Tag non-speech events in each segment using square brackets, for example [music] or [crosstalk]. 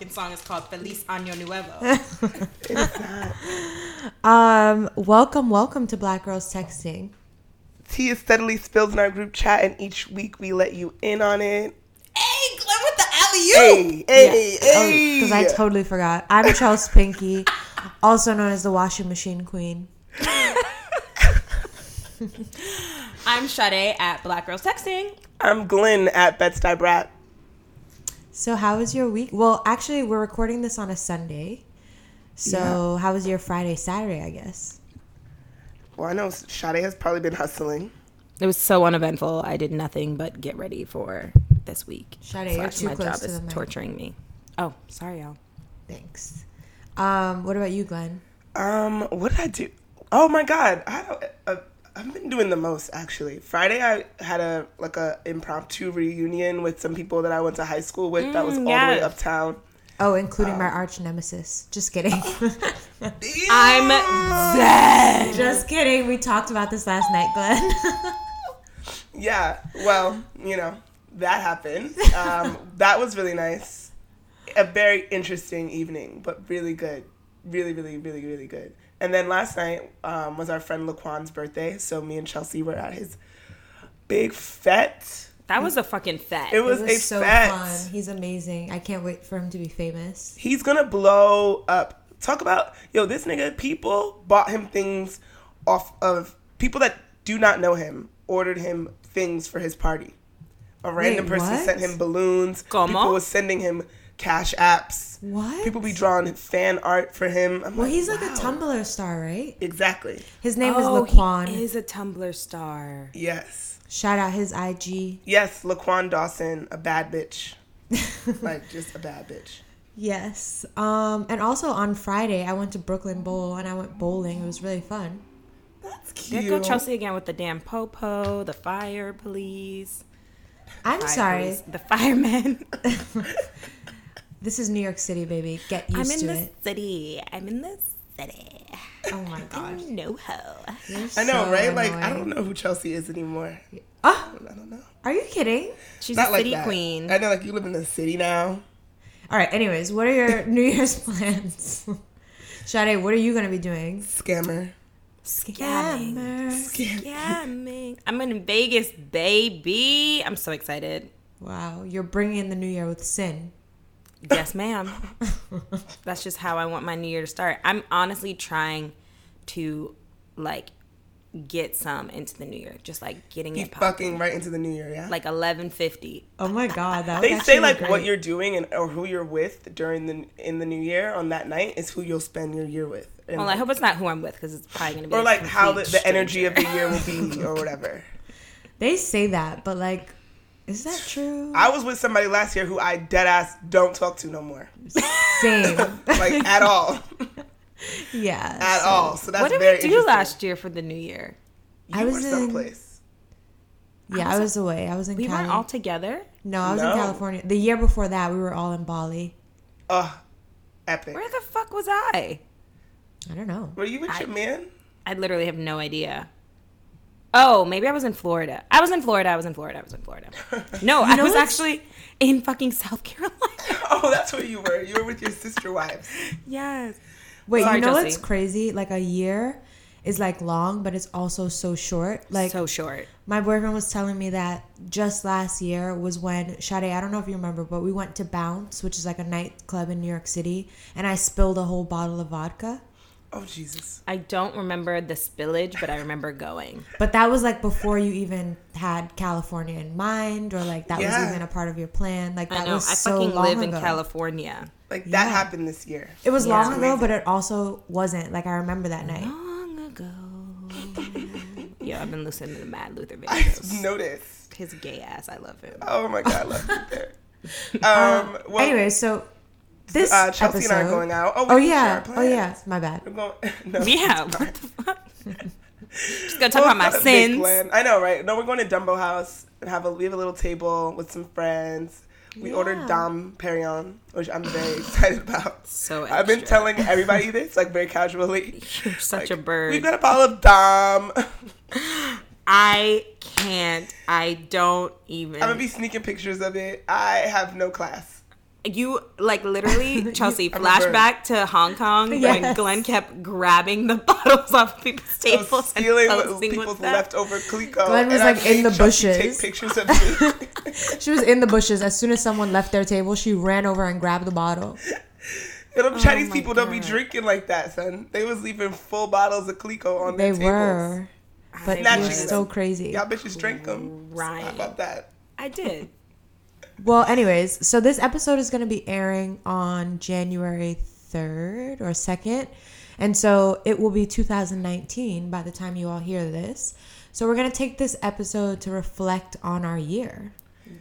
fucking song is called Feliz Año Nuevo. [laughs] Um, welcome, welcome to Black Girls Texting. Tea is steadily spilled in our group chat, and each week we let you in on it. hey, Glynn with the alley-oop! Hey, hey, hey! Because I totally forgot. I'm Chelsea Pinky, [laughs] also known as the washing machine queen. [laughs] I'm Sade at Black Girls Texting. I'm Glynn at Bed-Stuy Brat. So, how was your week? Well, actually, we're recording this on a Sunday. So, how was your Friday, Saturday, I guess? Well, I know Sade has probably been hustling. It was so uneventful. I did nothing but get ready for this week. Sade, you're too my close job to is the mic. torturing me. Oh, sorry, y'all. Thanks. Um, what about you, Glynn? Um, what did I do? Oh my god, I had a, a, I've been doing the most actually. Friday I had a like a impromptu reunion with some people that I went to high school with. that was all the way uptown. Oh, including my arch nemesis. Just kidding. [laughs] I'm dead. Just kidding. We talked about this last night, Glynn. [laughs] Yeah, well, you know that happened. Um, [laughs] that was really nice. A very interesting evening, but really good. Really, really, really, really good. And then last night um, was our friend Laquan's birthday, so me and Chelsea were at his big fete. That was a fucking fat. It was, it was a so fete. fun. He's amazing. I can't wait for him to be famous. He's gonna blow up. Talk about yo, this nigga. People bought him things off of people that do not know him. Ordered him things for his party. A random Wait, person what? sent him balloons. Como? People was sending him cash apps. What? People be drawing fan art for him. I'm Well, he's like wow. a Tumblr star, right? Exactly. His name oh, is Laquan. he is a Tumblr star. Yes. Shout out his IG. Yes, Laquan Dawson, a bad bitch. [laughs] like just a bad bitch. Yes. Um, and also on Friday, I went to Brooklyn Bowl and I went bowling. It was really fun. That's cute. There cute. go Chelsea again with the damn popo, the fire police. I'm Fire sorry. police, the firemen. [laughs] [laughs] This is New York City, baby. Get used to it. I'm used in to the it. city. I'm in the city. Oh my [laughs] gosh. No ho. You're I know, so right? Like I don't know who Chelsea is anymore. Ah, I don't know. are you kidding? She's Not a like city that. queen. I know, like you live in the city now. All right. Anyways, what are your New Year's [laughs] plans? Sade, what are you gonna be doing? Scammer. Scamming. Scammer. Scamming. I'm in Vegas, baby. I'm so excited. Wow, you're bringing in the new year with sin. Yes, ma'am. [laughs] That's just how I want my new year to start. I'm honestly trying to like get some into the new year, just like getting Be it popping. fucking right into the new year, yeah. Like 1150. Oh my god, that [laughs] they say like be what you're doing and or who you're with during the in the new year on that night is who you'll spend your year with. And Well, I hope it's not who I'm with because it's probably gonna be or a like how the, the energy of the year will be or whatever. They say that, but like, is that true? I was with somebody last year who I dead ass don't talk to no more. Same. [laughs] Like at all. yeah. At so- all. So that's What did very we do last year for the new year? You I were was in- someplace. Yeah, I was away. I was in We Cali. weren't all together. no, I was No. in California. The year before that, we were all in Bali. Ugh. Epic. Where the fuck was I? I don't know. Were you with your man? I literally have no idea. Oh, maybe I was in Florida. I was in Florida. I was in Florida. I was in Florida. [laughs] No, I was actually in fucking South Carolina. [laughs] Oh, that's where you were. You were with your sister wives. yes. Wait, Sorry, you know Chelsea. what's crazy? Like a year is like long, but it's also so short. Like so short. my boyfriend was telling me that just last year was when Sade, I don't know if you remember, but we went to Bounce, which is like a nightclub in New York City, and I spilled a whole bottle of vodka. Oh Jesus. I don't remember the spillage, but I remember going. [laughs] But that was like before you even had California in mind, or like that was Yeah. even a part of your plan. Like that I know. was I so fucking long live ago. in California. Like that Yeah. happened this year. It was Yeah. long ago, but it also wasn't. Like I remember that night. Long ago. [laughs] yeah, I've been listening to the Mad Luther [laughs] I videos. noticed. His gay ass. I love him. Oh my god, I love you there. Um, well, anyway, so this uh, Chelsea episode. and I are going out. Oh, we oh yeah, oh yeah, my bad. We're going. [laughs] No, Yeah. it's What the [laughs] fuck? Just gonna talk Well, about my it's not a big sins. plan. I know, right? No, we're going to Dumbo House and have a we have a little table with some friends. We Yeah. ordered Dom Perignon, which I'm very [laughs] excited about. So extra. I've been telling everybody this, like very casually. You're such Like, a bird. We've got a bottle of Dom. [gasps] I can't. I don't even. I'm gonna be sneaking pictures of it. I have no class. You like literally [laughs] Chelsea I'm a bird. flashback to Hong Kong when Yes. Glynn kept grabbing the [laughs] bottles off people's I was tables and stealing posting people's with leftover Clicquot. Glynn was, and I like, in made the Chelsea bushes. Take pictures of me. [laughs] She was in the bushes. As soon as someone left their table, she ran over and grabbed the bottle. You oh know, Chinese my people don't be drinking like that, son. They was leaving full bottles of Clicquot on They their tables. were, but I it Snatching was them. so crazy. Y'all bitches drink them. Right. How about that? I did. Well, anyways, so this episode is going to be airing on January 3rd or 2nd. And so it will be 2019 by the time you all hear this. So we're going to take this episode to reflect on our year.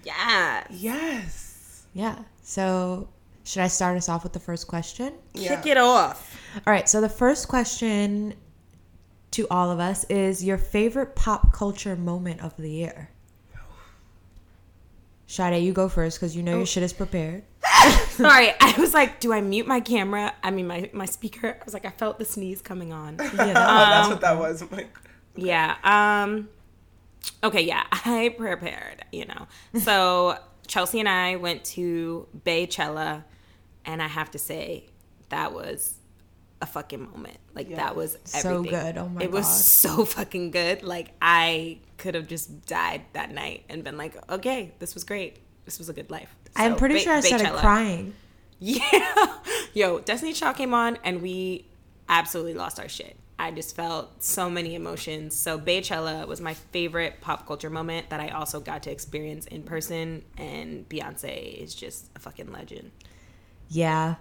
Yeah. Yes. Yeah. So should I start us off with the first question? Yeah. Kick it off. All right. So the first question to all of us is your favorite pop culture moment of the year? Sade, you go first because you know your shit is prepared. [laughs] Sorry, I was like, do I mute my camera? I mean, my, my speaker. I was like, I felt the sneeze coming on. [laughs] Yeah, Oh, that- that's Um, what that was. I'm like, Yeah. Um okay, yeah. [laughs] I prepared, you know. So Chelsea and I went to Beychella and I have to say that was a fucking moment. Like Yeah. that was So good. Oh my god, It was God. so fucking good. Like I could have just died that night and been like, "Okay, this was great. This was a good life." I'm pretty Bay- sure I started crying. [laughs] Yeah. Yo, Destiny Child came on and we absolutely lost our shit. I just felt so many emotions. So Beychella was my favorite pop culture moment that I also got to experience in person and Beyonce is just a fucking legend. Yeah.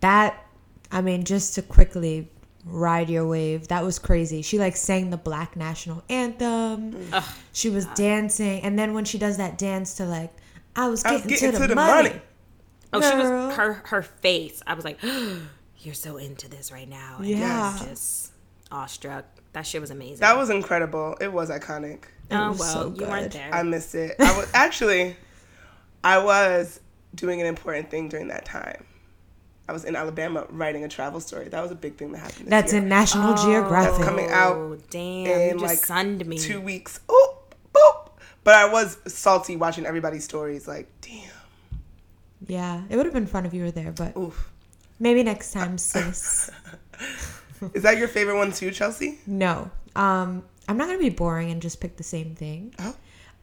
That I mean, just to quickly ride your wave, that was crazy. She like sang the black national anthem. she was dancing and then when she does that dance to like I was I getting, was getting to, to the, the money. money. Oh, she was her her face. I was like, [gasps] "You're so into this right now." And Yeah. I was just awestruck. That shit was amazing. that was incredible. It was iconic. oh was well, so you weren't there. I missed it. I was [laughs] actually, I was doing an important thing during that time. I was in Alabama writing a travel story. That was a big thing that happened. This That's year. in National Geographic. That's coming out Oh, damn! in you just like sunned me. two weeks. Oh, boop. But I was salty watching everybody's stories. Like, damn. Yeah. It would have been fun if you were there, but Oof. maybe next time, sis. [laughs] Is that your favorite one too, Chelsea? No. Um, I'm not gonna be boring and just pick the same thing. Oh.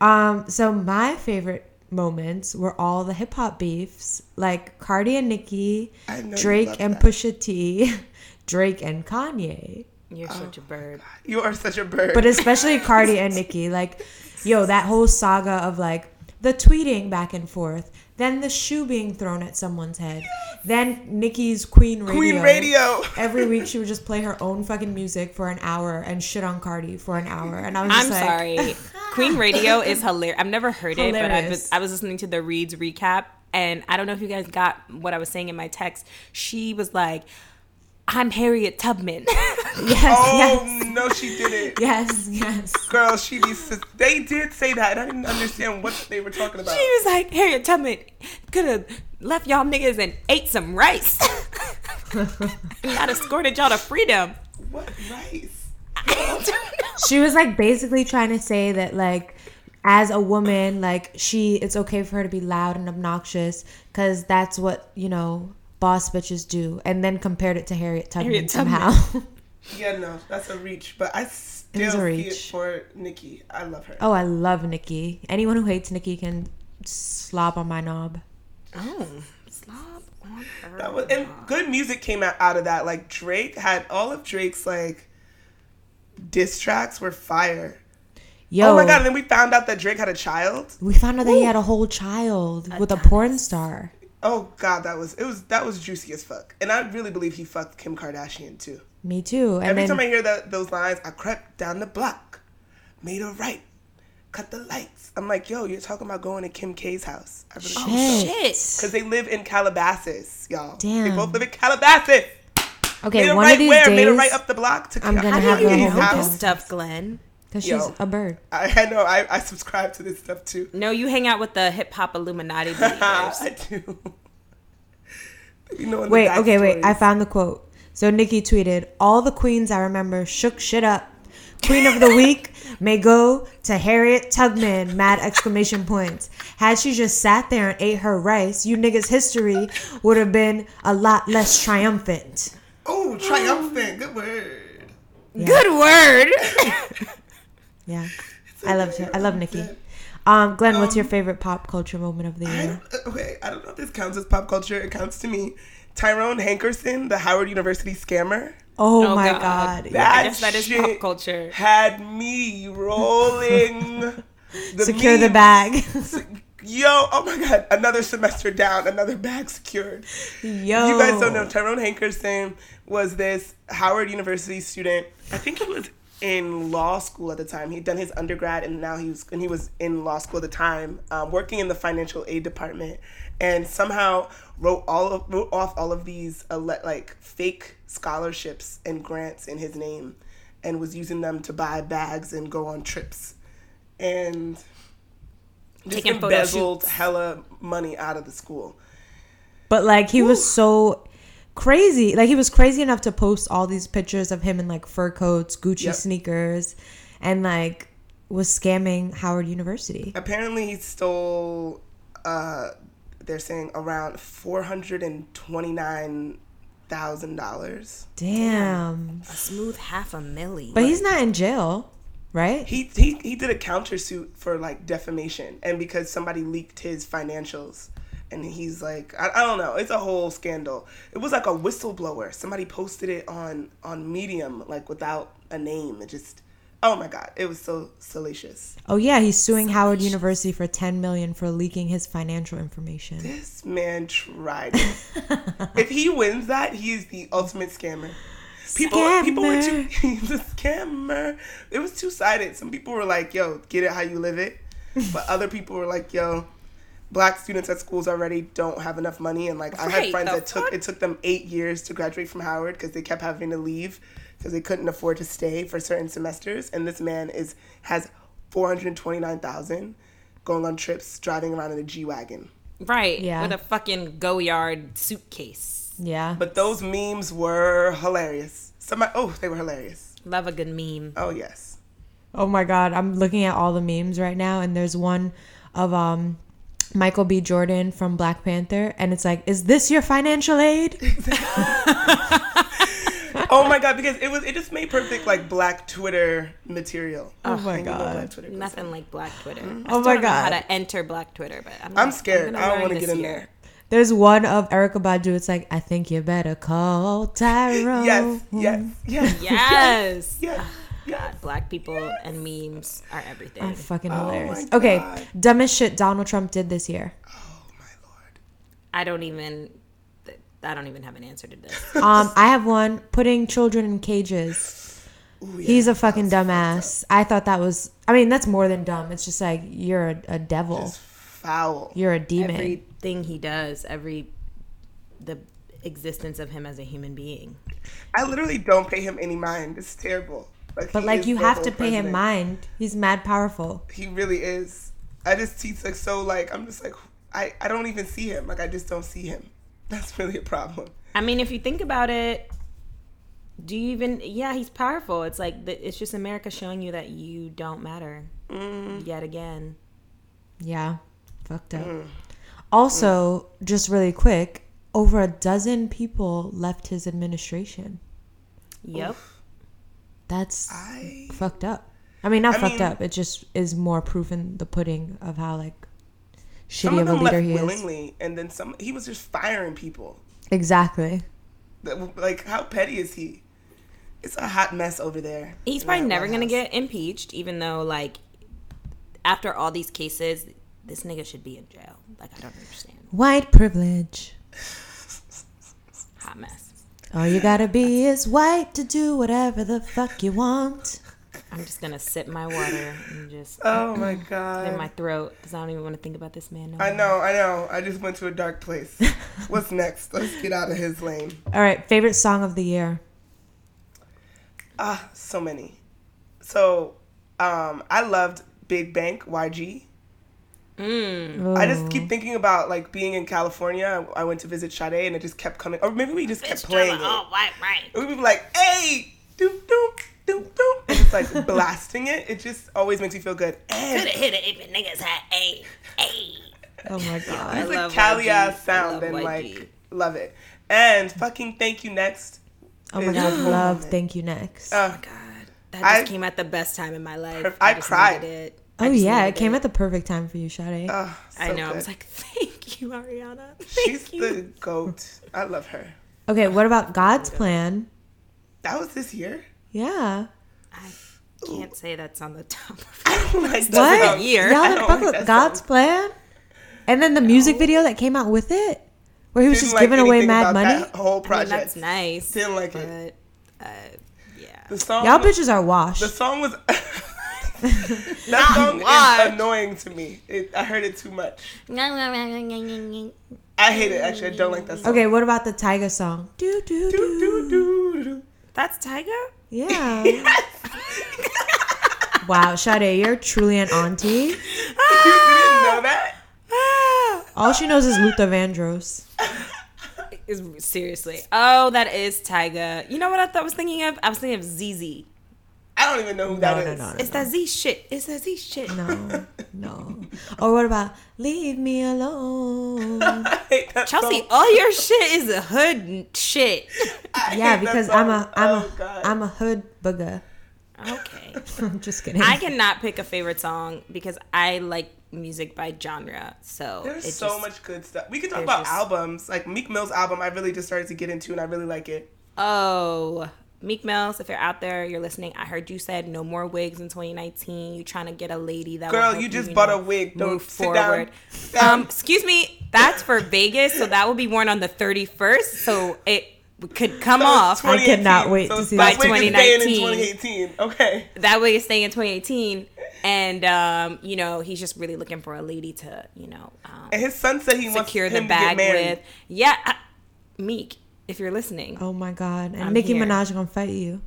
Um, so my favorite moments were all the hip hop beefs, like Cardi and Nicki, I know you Drake and that. Pusha T, [laughs] Drake and Kanye. You're oh such a bird. You are such a bird. But especially [laughs] Cardi and Nicki, like, yo, that whole saga of like the tweeting back and forth, then the shoe being thrown at someone's head, then Nicki's Queen Radio. Queen Radio. Every week she would just play her own fucking music for an hour and shit on Cardi for an hour, and I was like I'm just like, sorry. [laughs] Queen Radio is hilarious. I've never heard it, but I was, I was listening to the Reeds recap, and I don't know if you guys got what I was saying in my text. She was like, "I'm Harriet Tubman." [laughs] Yes, Oh yes, no, she didn't. [laughs] yes, yes. Girl, she needs to. They did say that, and I didn't understand what they were talking about. She was like, Harriet Tubman could have left y'all niggas and ate some rice. [laughs] Not escorted y'all to freedom. What rice? I don't know. She was like basically trying to say that like as a woman, like she, it's okay for her to be loud and obnoxious because that's what you know boss bitches do, and then compared it to Harriet Tubman Harriet Tubman. somehow. [laughs] Yeah, no, that's a reach. But I still is a see it reach. for Nicki. I love her. oh, I love Nicki. Anyone who hates Nicki can slob on my knob. Oh, slob on her. That was, and good music came out, out of that. Like Drake had all of Drake's like diss tracks were fire. Yo, Oh my god! And then we found out that Drake had a child. we found out that he had a whole child with a porn star. Oh god, that was it was that was juicy as fuck. And I really believe he fucked Kim Kardashian too. Me too. And Every then time I hear that those lines, I crept down the block, made a right, cut the lights. I'm like, yo, you're talking about going to Kim K's house. I really Oh, Shit. shit. Because they live in Calabasas, y'all. Damn. They both live in Calabasas. okay, made a one right of these where? days, made a right up the block to I'm gonna How do have you the get whole his Know this stuff, Glynn. Because Yo. she's a bird. I, I know. I, I subscribe to this stuff too. No, you hang out with the hip hop Illuminati [laughs] believers. I do. You know, Wait, okay, wait. I found the quote. So Nicki tweeted, "All the queens I remember shook shit up. Queen of the [laughs] week may go to Harriet Tubman!" Mad exclamation points. Had she just sat there and ate her rice, you niggas' history would have been a lot less triumphant. Oh, triumphant. Good word. Good word. [laughs] Yeah, [laughs] I love her. I love Nicki. Um, Glynn, what's your favorite pop culture moment of the year? don't, okay, I don't know if this counts as pop culture. It counts to me. Tyrone Hankerson, the Howard University scammer. Oh, Oh, my God. god! That I guess that is shit pop culture. Had me rolling. [laughs] The Secure the bag. Yo, oh my god, another semester down, another bag secured. Yo, You guys don't know Tyrone Hankerson was this Howard University student. I think he was in law school at the time. He'd done his undergrad and now he was and he was in law school at the time, um, working in the financial aid department, and somehow wrote all of, wrote off all of these uh, like fake scholarships and grants in his name, and was using them to buy bags and go on trips, and just Taking embezzled hella money out of the school. But like he was so crazy. Like he was crazy enough to post all these pictures of him in like fur coats, Gucci Yep. sneakers, and like was scamming Howard University. Apparently, he stole. Uh, they're saying around four hundred and twenty nine thousand dollars. Damn. A smooth half a milli. But he's not in jail, right? He, he he did a countersuit for like defamation, and because somebody leaked his financials, and he's like, I, I don't know, it's a whole scandal. It was like a whistleblower. Somebody posted it on on Medium, like without a name. It just, oh my god, it was so salacious. Oh yeah, he's suing Howard University for 10 million for leaking his financial information. This man tried. it. [laughs] if he wins that, he is the ultimate scammer. People, people were too. Scammer. [laughs] He's a scammer. It was two sided. Some people were like, "Yo, get it how you live it," but other people were like, "Yo, black students at schools already don't have enough money." And like, I had friends the that took fuck? it took them eight years to graduate from Howard because they kept having to leave because they couldn't afford to stay for certain semesters. And this man is has four hundred twenty nine thousand going on trips, driving around in a G wagon. right. Yeah. With a fucking Goyard suitcase. Yeah. But those memes were hilarious. Somebody, oh, they were hilarious. Love a good meme. Oh yes. Oh my god, I'm looking at all the memes right now and there's one of um Michael B. Jordan from Black Panther and it's like, "Is this your financial aid?" [laughs] Oh my god, because it was it just made perfect like black Twitter material. Oh my And you know god. Black Twitter Nothing on. like Black Twitter. Mm-hmm. Oh I Oh still my don't know how God. to enter Black Twitter, but I'm, I'm gonna- scared. gonna I don't want to get in year. there. There's one of Erykah Badu. It's like, "I think you better call Tyrone." Yes, yes, yes, Yes. [laughs] yes, yes. God, black people and memes are everything. Oh, fucking Oh hilarious. my Okay, God. dumbest shit Donald Trump did this year. Oh my lord. I don't even. I don't even have an answer to this. [laughs] Um, I have one putting children in cages. Ooh, yeah, He's a fucking dumbass. I thought that was. I mean, that's more than dumb. It's just like you're a, a devil. Just foul. You're a demon. Everything he does, every the existence of him as a human being. I literally don't pay him any mind. It's terrible. Like, but like, you have whole to pay him mind. He's mad powerful. He really is. I just he's like so like I'm just like I I don't even see him. Like I just don't see him. [laughs] That's really a problem. I mean, if you think about it, do you even? Yeah, he's powerful. It's like the, it's just America showing you that you don't matter Mm. yet again. Yeah, fucked up. Mm. Also, just really quick, over a dozen people left his administration. Yep. That's I fucked up. I mean, not I fucked mean- up. It just is more proof in the pudding of how like some shitty of of a them leader left he is. willingly, and then some. He was just firing people. Exactly. Like how petty is he? It's a hot mess over there. He's probably never gonna get impeached, even though like after all these cases, this nigga should be in jail. Like I don't understand. White privilege. Hot mess. All you gotta be is white to do whatever the fuck you want. I'm just gonna sip my water and just Oh my god. in my throat because I don't even want to think about this man. No I know, I know. I just went to a dark place. [laughs] What's next? Let's get out of his lane. All right, favorite song of the year. Ah, so many. So, Um, I loved Big Bank YG. Mm. I just keep thinking about like being in California. I went to visit Sade and it just kept coming, or maybe we just kept playing it. Oh, right, right. We'd be like, "Hey, doop doop doop doop," and just like [laughs] blasting it. It just always makes me feel good. And Coulda hit it if the niggas had a a. Oh my [laughs] god. it's I a love Cali ass sound and YG. like love it. And fucking thank you next. Oh my god, love. Thank you next. Oh my God, that just I- came at the best time in my life. Perf- I just cried. it. Oh yeah, it needed came at the perfect time for you, Sade. uh, I so know. I was like, thank you, Ariana. [laughs] Thank she's you. the goat. I love her. okay, what about God's plan? That was this year. Yeah. I can't say that's on the top of [laughs] I don't like that What? song. year. Y'all I didn't don't fuck like with God's song. plan? And then the music video that came out with it, where he was Didn't just like giving away mad about money. That whole I mean, project. that's nice. Didn't like but, it. uh, yeah. The song. Y'all bitches are washed. The song was. [laughs] that song Why? is annoying to me. It, I heard it too much. I hate it. Actually, I don't like that song. Okay, what about the Tyga song? Do do Do, do. do, do, do. That's Tyga? Yeah. [laughs] wow, Sade, you're truly an auntie. [laughs] You didn't know that? Ah. All she knows is Luther Vandross. Is seriously. Oh, that is Tyga. You know what I thought I was thinking of? I was thinking of ZZ. I don't even know who No, that no, is. no, no. It's that Z shit. It's that Z shit. No, [laughs] no. Or what about Leave Me Alone? [laughs] I hate that Chelsea, song. all your shit is a hood shit. [laughs] I Yeah, because I'm a song. I'm Oh, a God. am a hood booger. Okay. I'm just kidding. I cannot pick a favorite song because I like music by genre. So There's it so just- much good stuff. We could talk about just- albums. Like Meek Mill's album, I really just started to get into, and I really like it. Oh, Meek Mills, if you're out there, you're listening. I heard you said no more wigs in 2019. You trying to get a lady that Girl, help you just you bought know, a wig. Don't move sit forward. Down. Um, excuse me, that's for Vegas, so that will be worn on the 31st. So it could come So off. I cannot wait so to it's see by that. 2019. 2019. 2018. Okay. that way it's staying in 2018 and um, you know he's just really looking for a lady to you know um, And his son said he wants secure him the to bag get married. with yeah uh, meek if you're listening oh my god! And I'm Nicki here. Minaj gonna fight you.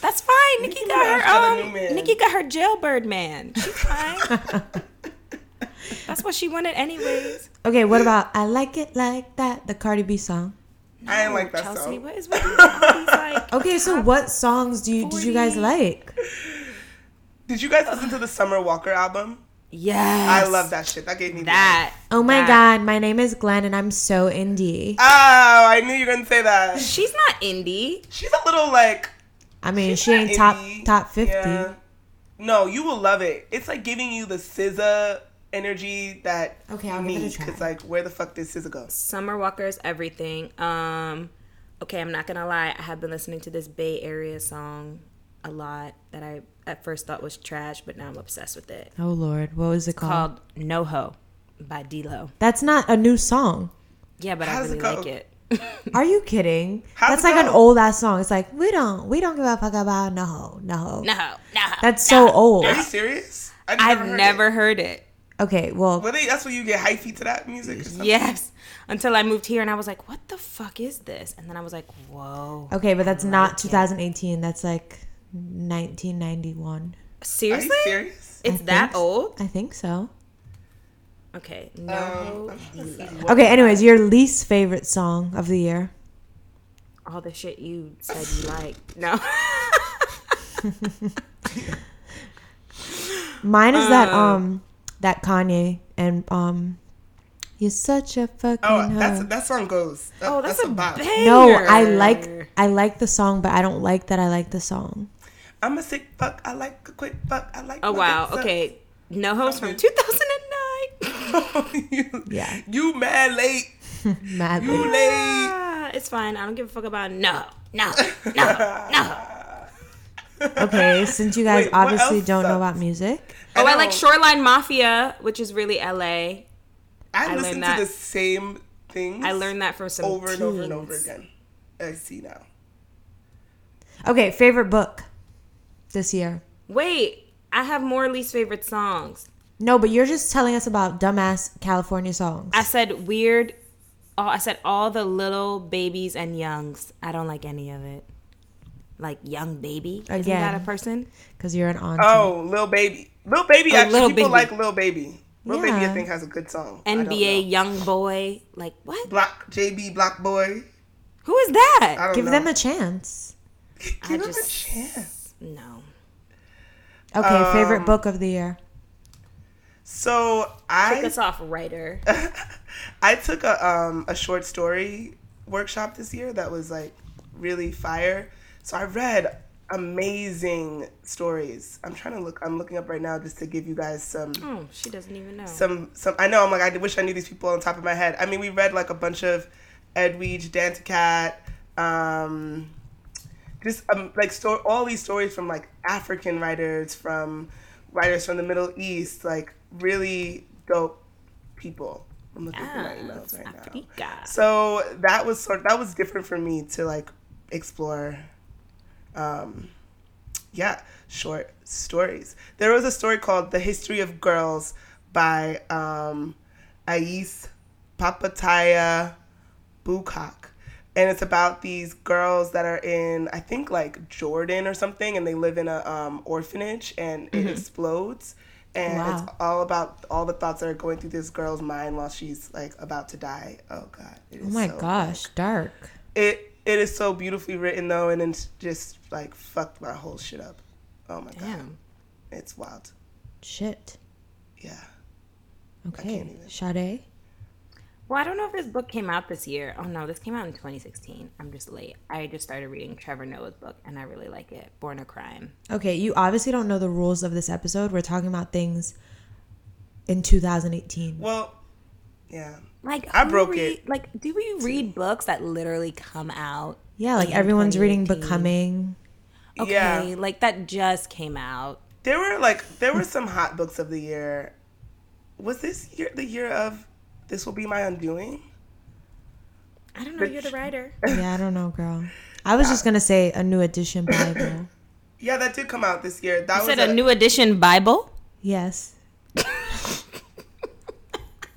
that's fine nikki, Nicki got Minaj her got a new um man. nikki got her jailbird man she's fine [laughs] that's what she wanted anyways Okay, what about I Like It Like That, the Cardi B song? I didn't like that chelsea song. what is with you? Like [laughs] Okay, so what songs do you did you guys like? Did you guys listen to the Summer Walker album? Yes I love that shit. That gave me that Oh my that. god, my name is Glynn and I'm so indie. Oh, I knew you were gonna say that. she's not indie She's a little like I mean, she ain't top indie. top fifty. Yeah. No, you will love it. It's like giving you the SZA energy that Okay, you I'll give it need. try. Cause like, where the fuck did SZA go? Summer Walker's everything. Um, okay, I'm not gonna lie. I have been listening to this Bay Area song a lot that I at first thought was trash, but now I'm obsessed with it. Oh lord, what was it called? Called No Ho by D-Lo. That's not a new song. Yeah, but How I does it really like it. [laughs] Are you kidding? How's That's it like an old ass song. It's like we don't we don't give a fuck about no ho, no. ho. no, ho, no. ho. That's so old. Are you serious? I've I've heard never It. heard it. Okay, well, Well, they, that's where you get hyphy to that music. Yes. Until I moved here and I was like, what the fuck is this? And then I was like, whoa. okay, but that's not like it. 2018. That's like 1991. Are you Seriously? serious? It's I that think old? I think so. Okay. No. Um, I'm trying to see what- Okay, anyways, your least favorite song of the year. All the shit you said you [laughs] like. No. [laughs] Mine is that Uh. um that Kanye and um you're such a fucking Oh, hoe. that's that song goes. That, Oh, that's, a, bop. banger. no, I like I like the song, but I don't like that I like the song. I'm a sick fuck. I like a quick fuck. I like. Oh wow. dick. Okay. No host from 2009. [laughs] you, Yeah. You mad late. [laughs] Mad. You late. Ah, it's fine. I don't give a fuck about no, no, no, no. [laughs] Okay, since you guys Wait, obviously don't know about music. Oh, I know. like Shoreline Mafia, which is really LA. I, I listen to the same things. I learned that from some over and over and over again. I see now. Okay, favorite book this year. Wait, I have more least favorite songs. No, but you're just telling us about dumbass California songs. I said weird. Oh, I said all the little babies and youngs. I don't like any of it. like young baby. Isn't Again. that a person? Because you're an aunt. Oh, little Baby. Little Baby, Oh, actually, Lil people Baby. like little Baby. Lil Baby, I think, has a good song. NBA young boy. Like what? Block, JB Block Boy. Who is I that? don't Give know. them a chance. Give I them a just- chance. No. Okay, favorite Um, book of the year. So Kick I us off, writer. [laughs] I took a um a short story workshop this year that was like really fire. So I read amazing stories. I'm trying to look. I'm looking up right now just to give you guys some Oh, she doesn't even know. some some. I know. I'm like I wish I knew these people on top of my head. I mean, we read like a bunch of Edwidge Danticat. Um, just um, like sto- all these stories from like African writers, from writers from the Middle East, like really dope people. I'm looking for my Ah, emails right now. Africa. So that was sort of, that was different for me to like explore um yeah, short stories. There was a story called The History of Girls by um Ayşe Papatya Bucak. And it's about these girls that are in I think like Jordan or something and they live in a um, orphanage and it explodes and it's all about all the thoughts that are going through this girl's mind while she's like about to die. Oh god. it Oh my so gosh, dark. it it is so beautifully written though, and it's just like fucked my whole shit up. Oh my god, Damn. it's wild. Shit. Yeah, Okay. can't even. Sade. Well, I don't know if this book came out this year. Oh no, this came out in 2016. I'm just late. I just started reading Trevor Noah's book, and I really like it. Born a Crime. Okay, you obviously don't know the rules of this episode. We're talking about things in 2018. well, yeah, Like I broke read- it. Like, do we read books that literally come out? Yeah, like in everyone's reading Becoming. Okay, yeah. like that just came out. There were like there were some hot books of the year. Was this year the year of This Will Be My Undoing? I don't know. You're the writer. Yeah, I don't know, girl. I was just gonna say a new edition Bible. Yeah, that did come out this year. That You was said a new edition Bible. Yes.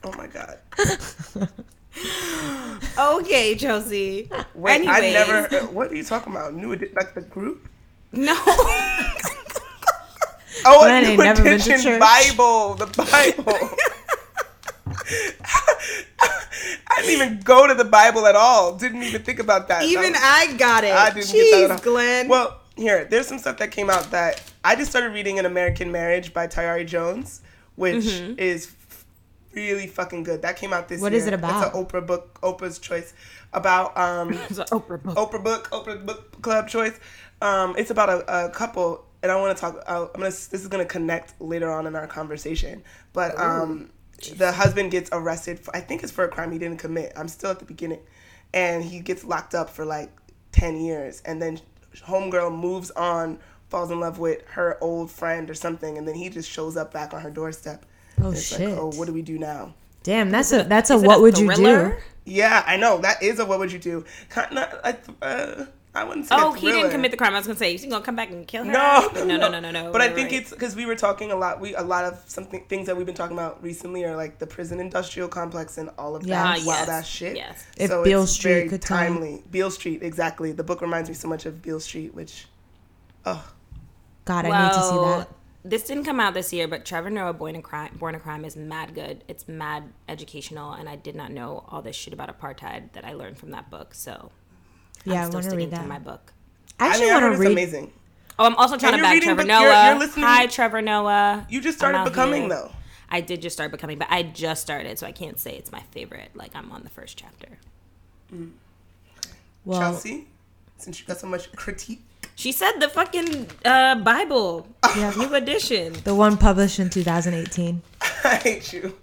Oh my god. [laughs] Okay, Josie. Wait, I Anyways. never. What are you talking about? New edi- like the group? No. [laughs] Oh, a new never been to edition. Bible. The Bible. [laughs] I didn't even go to the Bible at all. Didn't even think about that. Even I got it. I didn't Jeez, get that. Glynn. Well, here, there's some stuff that came out that I just started reading An American Marriage by Tayari Jones, which Mm-hmm. is really fucking good. That came out this What year. is it about? It's an Oprah book, Oprah's choice about um [laughs] it's an Oprah book. Oprah book, Oprah book club choice. Um, it's about a, a couple, and I want to talk. I'm gonna. This is gonna connect later on in our conversation. But um, the husband gets arrested. For, I think it's for a crime he didn't commit. I'm still at the beginning, and he gets locked up for like ten years, and then homegirl moves on, falls in love with her old friend or something, and then he just shows up back on her doorstep. Oh, it's shit. Like, oh, what do we do now? Damn, that's a that's a Is it what would you do? Yeah, I know that is a what would you do? Kind of, like, uh, I wouldn't say. a Oh, he didn't commit the crime. I was gonna say, you gonna come back and kill her? No, no, no, no, no, no. But I think right. it's because we were talking a lot. We a lot of something things that we've been talking about recently are like the prison industrial complex and all of Yeah. that wild ass shit. yes. If so Beale it's Street very could tell. timely. Beale Street, exactly. The book reminds me so much of Beale Street, which, oh, God, I need to see that. This didn't come out this year, but Trevor Noah Born a Crime, Born a Crime is mad good. It's mad educational, and I did not know all this shit about apartheid that I learned from that book. So Yeah, I I'm still want to sticking read to that. my book. I I actually I heard want to read. amazing. Oh, I'm also trying And to you're back reading Trevor book- you're- Noah. you're listening- Hi, Trevor Noah. You just started becoming here. though. I did just start becoming, but I just started, so I can't say it's my favorite. Like I'm on the first chapter. Well, Chelsea, since you got so much critique, She said the fucking uh, Bible, Yeah. [laughs] new edition. the one published in 2018. [laughs] I hate you.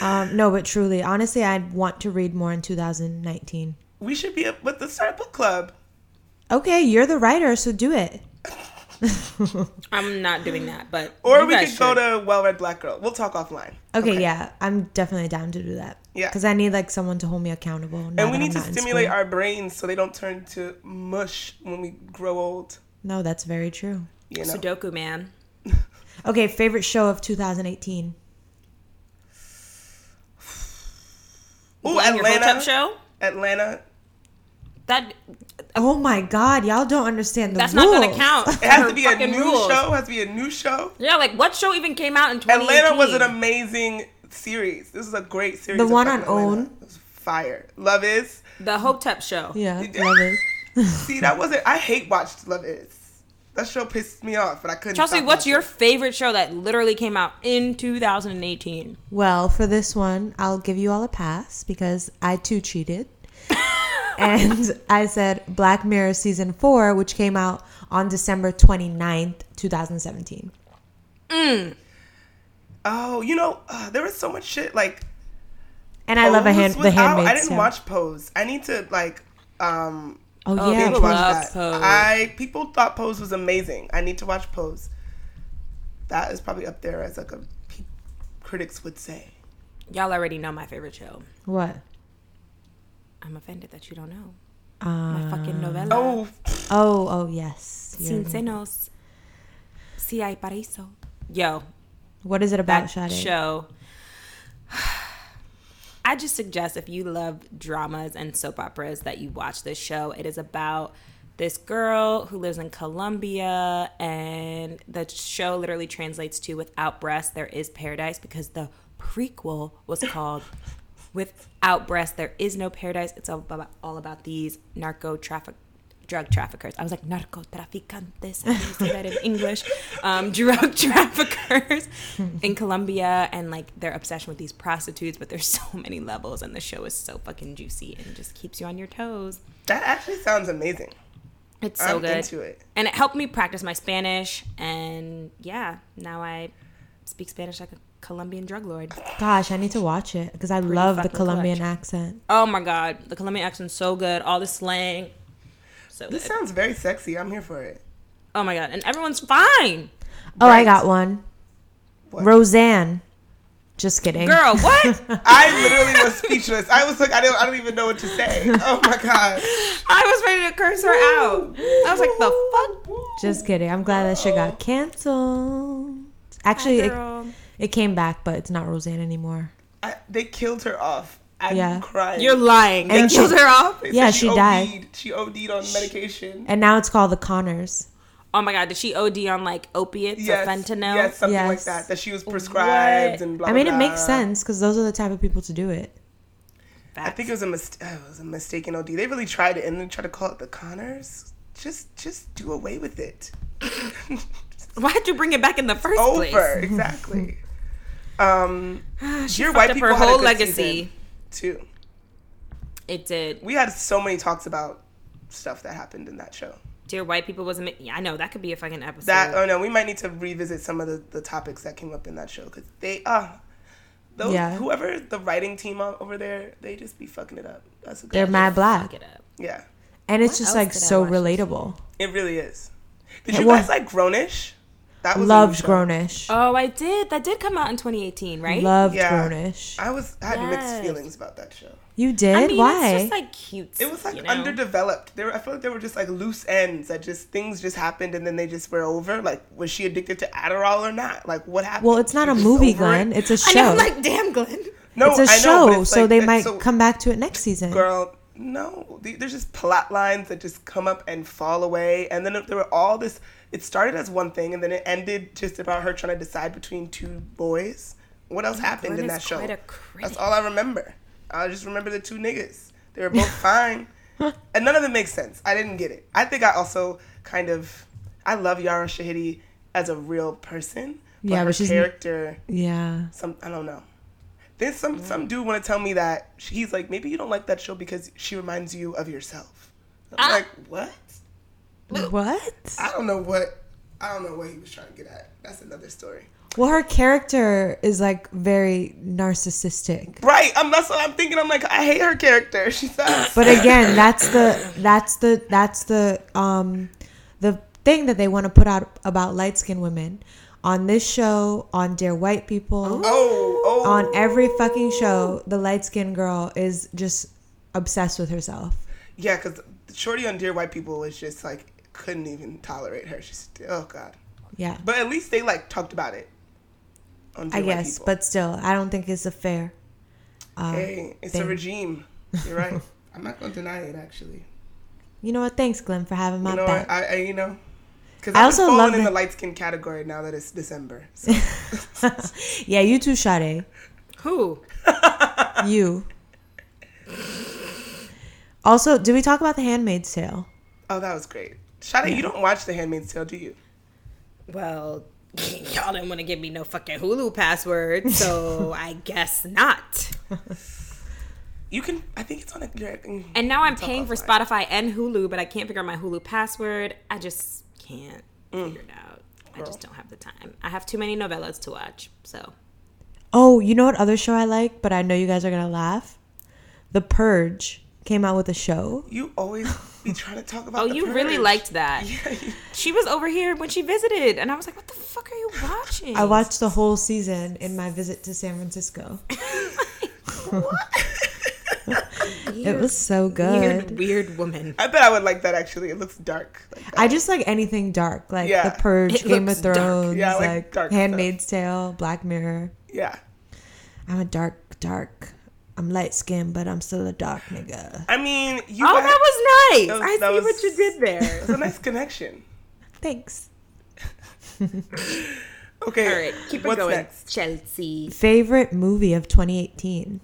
Um, no, but truly, honestly, I want to read more in 2019. We should be up with the start book club. Okay, you're the writer, so do it. [laughs] I'm not doing that, but Or we guys could go to Well Read Black Girl. We'll talk offline. Okay, yeah, I'm definitely down to do that. Yeah. because I need like someone to hold me accountable. And we need to stimulate our brains so they don't turn to mush when we grow old. No, that's very true. You know. Sudoku man. [laughs] Okay, favorite show of 2018. Ooh, Glynn, your Hotep Atlanta. show. Atlanta. That Oh my god, y'all don't understand the That's rules. not gonna count. It has to be a new rules. show. It has to be a new show. Yeah, like what show even came out in 2018? Atlanta was an amazing series. This is a great series. The one on Atlanta. OWN? It was fire. Love is. the Hotep show. Yeah, love is. [laughs] See, that wasn't. I hate watched Love is. That show pissed me off, but I couldn't. Chelsea, stop what's watching your it. favorite show that literally came out in 2018? Well, for this one, I'll give you all a pass because I too cheated. And I said Black Mirror season 4, which came out on December 29th, 2017. Oh, you know, uh, there was so much shit like. And I love a hand, was the out. Handmaid's I didn't Tale. watch Pose. I need to like. um Oh, Oh, yeah, people binge watch love that. Pose. I people thought Pose was amazing. I need to watch Pose. That is probably up there as like a critics would say. Y'all already know my favorite show. what? I'm offended that you don't know. Uh, My fucking novela. Oh, oh, oh, yes. Sin senos. Si hay paraíso. Yo, What is it about, that Sade? show. [sighs] I just suggest if you love dramas and soap operas that you watch this show. It is about this girl who lives in Colombia, and the show literally translates to "Without breasts, there is paradise" because the prequel was called [laughs] "Without breasts, there is no paradise." It's all about all about these narco traffic drug traffickers. I was like. How do you say that in English? Um, [laughs] drug traffickers in Colombia and like their obsession with these prostitutes. But there's [laughs] so many levels, and the show is so fucking juicy and just keeps you on your toes. that actually sounds amazing. It's so I'm good, into it. and it helped me practice my Spanish. And yeah, now I speak Spanish like a Colombian drug lord. Gosh, I need to watch it because I love the fucking Colombian clutch. accent. Oh my god, the Colombian accent's so good. All the slang, so This good. sounds very sexy. I'm here for it. Oh my god, and everyone's fine. Oh, I got one. What? Roseanne. Just kidding. Girl, [laughs] what? I literally was speechless. I was like, I don't, I don't even know what to say. Oh my god. I was ready to curse her out. I was like, the fuck? Just kidding. I'm glad that shit got canceled. Actually, it, Girl. It came back, but it's not Roseanne anymore. I, they killed her off. I'm Yeah. crying. You're lying. They And killed she- her off? They [laughs] Yeah, said she OD'd. died. She OD'd on medication. And now it's called The Conners. Oh my god, did she OD on like opiates Yes, or fentanyl? yes, something like that. That she was prescribed What? and blah. I mean, blah, it makes blah. sense because those are the type of people to do it. I think it was a mis- oh, it was a mistaken OD. They really tried it and then tried to call it the Conners. Just, just do away with it. [laughs] Why'd you bring it back in the first Over place? exactly. [laughs] Um, [sighs] She Dear fucked White up People her had a whole good legacy. too. It did. We had so many talks about stuff that happened in that show. Dear white people was amazing. Yeah, I know that could be a fucking episode. That oh no, we might need to revisit some of the, the topics that came up in that show because they uh those Yeah. whoever the writing team over there they just be fucking it up. That's a good. They're mad black. Fuck it up. Yeah, And it's What just like so relatable. it really is. Did It you was- guys like Grownish? That a new Loved. Grownish. Oh, I did. That did come out in 2018, right? Loved Yeah. Grownish. I was I had mixed feelings about that show. You did? I mean, Why? it's just like cute. It was like you know? underdeveloped. There, I feel like there were just like loose ends that just things just happened and then they just were over. Like, was she addicted to Adderall or not? Like, what happened? well, it's not She a movie, over Glynn. it? It's a show. I'm like, damn, Glynn. No, it's a I know, but show, it's so like- they might so- come back to it next season. girl no there's just plot lines that just come up and fall away and then there were all this it started as one thing and then it ended just about her trying to decide between two boys what else happened in that show that's all i remember i just remember the two niggas they were both [laughs] fine and none of it makes sense i didn't get it i think i also kind of i love yara shahidi as a real person but Yeah, her but she's- character Yeah. some I don't know. Then some some dude want to tell me that he's like maybe you don't like that show because she reminds you of yourself. I'm Ah. like what? What? I don't know what I don't know what he was trying to get at. That's another story. Well, her character is like very narcissistic. Right. I'm that's what I'm thinking. I'm like I hate her character. [laughs] She sucks. But again, that's the that's the that's the um the thing that they want to put out about light skinned women on this show, on Dear White People, oh oh on every fucking show. The light skinned girl is just obsessed with herself. yeah, because Shorty on Dear White People is just like couldn't even tolerate her. She's oh god. Yeah, But at least they like talked about it. On I guess, People. but still, I don't think it's a fair. Um, hey, it's thing. a regime. You're right. [laughs] I'm not gonna deny it actually. You know what? Thanks, Glynn, for having my You know, back. I, I you know, because I I also also falling love in that- the light skin category now that it's December. So. [laughs] yeah, you too, Sade. Who? [laughs] You. Also, did we talk about The Handmaid's Tale? oh, that was great. Sade, you don't watch The Handmaid's Tale, do you? Well, [laughs] y'all didn't want to give me no fucking Hulu password, so [laughs] I guess not. You can. I think it's on a. And now I'm paying for offline. Spotify and Hulu, but I can't figure out my Hulu password. I just can't Mm. figure it out. I just don't have the time. I have too many novellas to watch. So Oh, you know what other show I like, but I know you guys are gonna laugh? The Purge came out with a show. You always be trying to talk about. [laughs] Oh, the you really liked that. [laughs] Yeah, you- She was over here when she visited, and I was like, "What the fuck are you watching?" I watched the whole season in my visit to San Francisco. [laughs] It was so good. weird, weird woman. I bet I would like that. Actually, it looks dark. Like. I just like anything dark, like Yeah. The Purge, It Game of looks dark. Thrones, Yeah, like like, dark Handmaid's Tale, Black Mirror. yeah. I'm a dark, dark. I'm light skinned, but I'm still a dark nigga. I mean, you. Oh, got- that was nice. That was- I that see was- what you did there. [laughs] It's a nice connection. Thanks. [laughs] Okay. All right, keep it going, next? Chelsea. Favorite movie of 2018?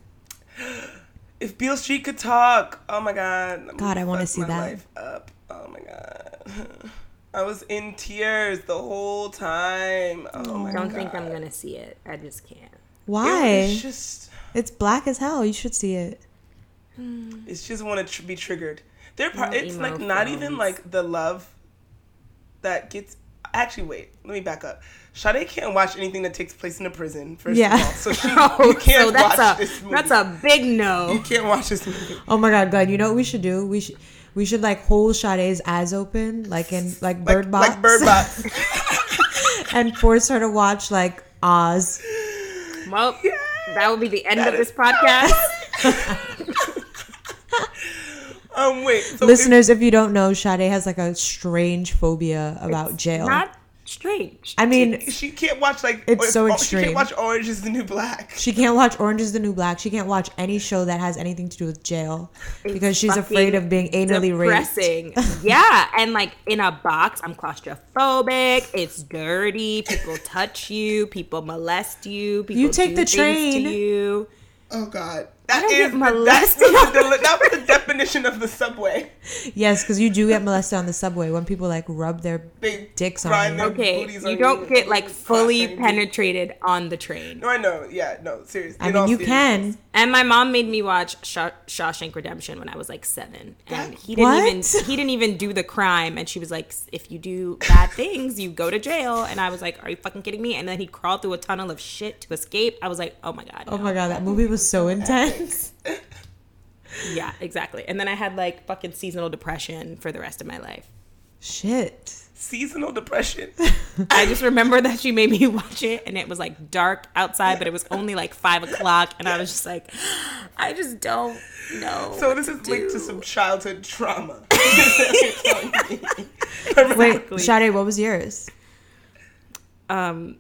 If Beale Street could talk, oh my god. God, I wanna see my that. Life up. Oh my god. [laughs] I was in tears the whole time. Oh my god. I Don't god. think I'm gonna see it. I just can't. Why? It's just, It's black as hell. You should see it. Hmm. it's just want to tr- be triggered. They're part. It's emo like not even like the love that gets. Actually, wait. Let me back up. Sade can't watch anything that takes place in a prison. First Yeah. of all, so she [laughs] Oh, you can't so that's watch a this movie. that's a big no. you can't watch this movie. Oh my god, God! You know what we should do? We should we should like hold Sade's eyes open, like in like Like, Bird Box, like Bird Box. [laughs] and force her to watch like Oz. [laughs] Well, that will be the end That of is- this podcast. [laughs] um, wait. So Listeners, if you don't know, Sade has like a strange phobia about jail. Not strange. I mean, she can't watch like It's if- so oh, She can't watch Orange is the New Black. she can't watch Orange is the New Black. She can't watch any show that has anything to do with jail because she's afraid of being anally raped. depressing. [laughs] yeah, and like in a box, I'm claustrophobic. It's dirty. People touch you. People molest you. People You take do the train. to you. Oh God, that don't is the, [laughs] that, was the, deli- that was the definition of the subway. Yes, because you do get molested on the subway when people like rub their They Dicks on you. Okay, you on don't get like fully train. penetrated on the train. No, I know. Yeah, no, seriously. I mean, you seriousness. can. And my mom made me watch Shaw- Shawshank Redemption when I was like seven, and he didn't What? even he didn't even do the crime. And she was like, "If you do bad [laughs] things, you go to jail." And I was like, "Are you fucking kidding me?" And then he crawled through a tunnel of shit to escape. I was like, "Oh my god!" Oh my god, that movie was so intense. Yeah, exactly. And then I had like fucking seasonal depression for the rest of my life. Shit. Seasonal depression. [laughs] I just remember that she made me [laughs] watch it, and it was like dark outside, but it was only like five o'clock, and I was just like, I just don't know. So what this to is linked to some childhood trauma. [laughs] Wait, Sade, what was yours? um,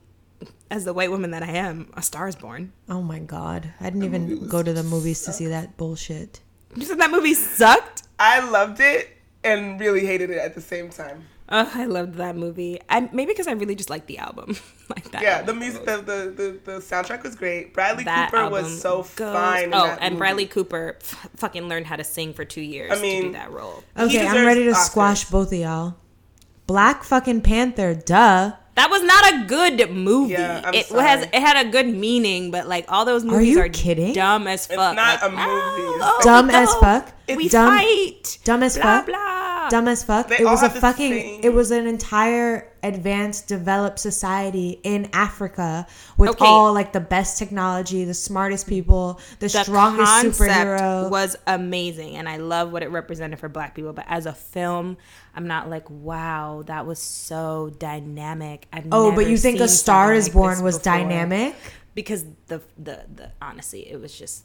as the white woman that I am, A Star Is Born. Oh my god. I didn't movie even go to the movies to see that bullshit. You said that movie sucked. I loved it and really hated it at the same time. Oh, I loved that movie. I maybe because I really just liked the album, [laughs] like that. Yeah, the music, the, the, the, the soundtrack was great. Bradley That Cooper was so goes- fine. in Oh, that and movie. Bradley Cooper f- fucking learned how to sing for two years I to do that role. Okay, I'm ready to Oscars. squash both of y'all. Black fucking Panther, duh. That was not a good movie. Yeah, I'm it sorry. has it had a good meaning, but like all those movies you are kidding? dumb as fuck. It's not Like, a movie. "Oh, Dumb we as fuck. We Dumb- fight. Dumb as blah fuck. blah. Dumb as fuck. They it was a fucking. same- It was an entire advanced, developed society in Africa with Okay. all like the best technology, the smartest people, the, the strongest superhero. was amazing and i love what it represented for black people but as a film i'm not like wow that was so dynamic I've oh, but you think A Star Is like Born was before. dynamic? because the the the honestly it was just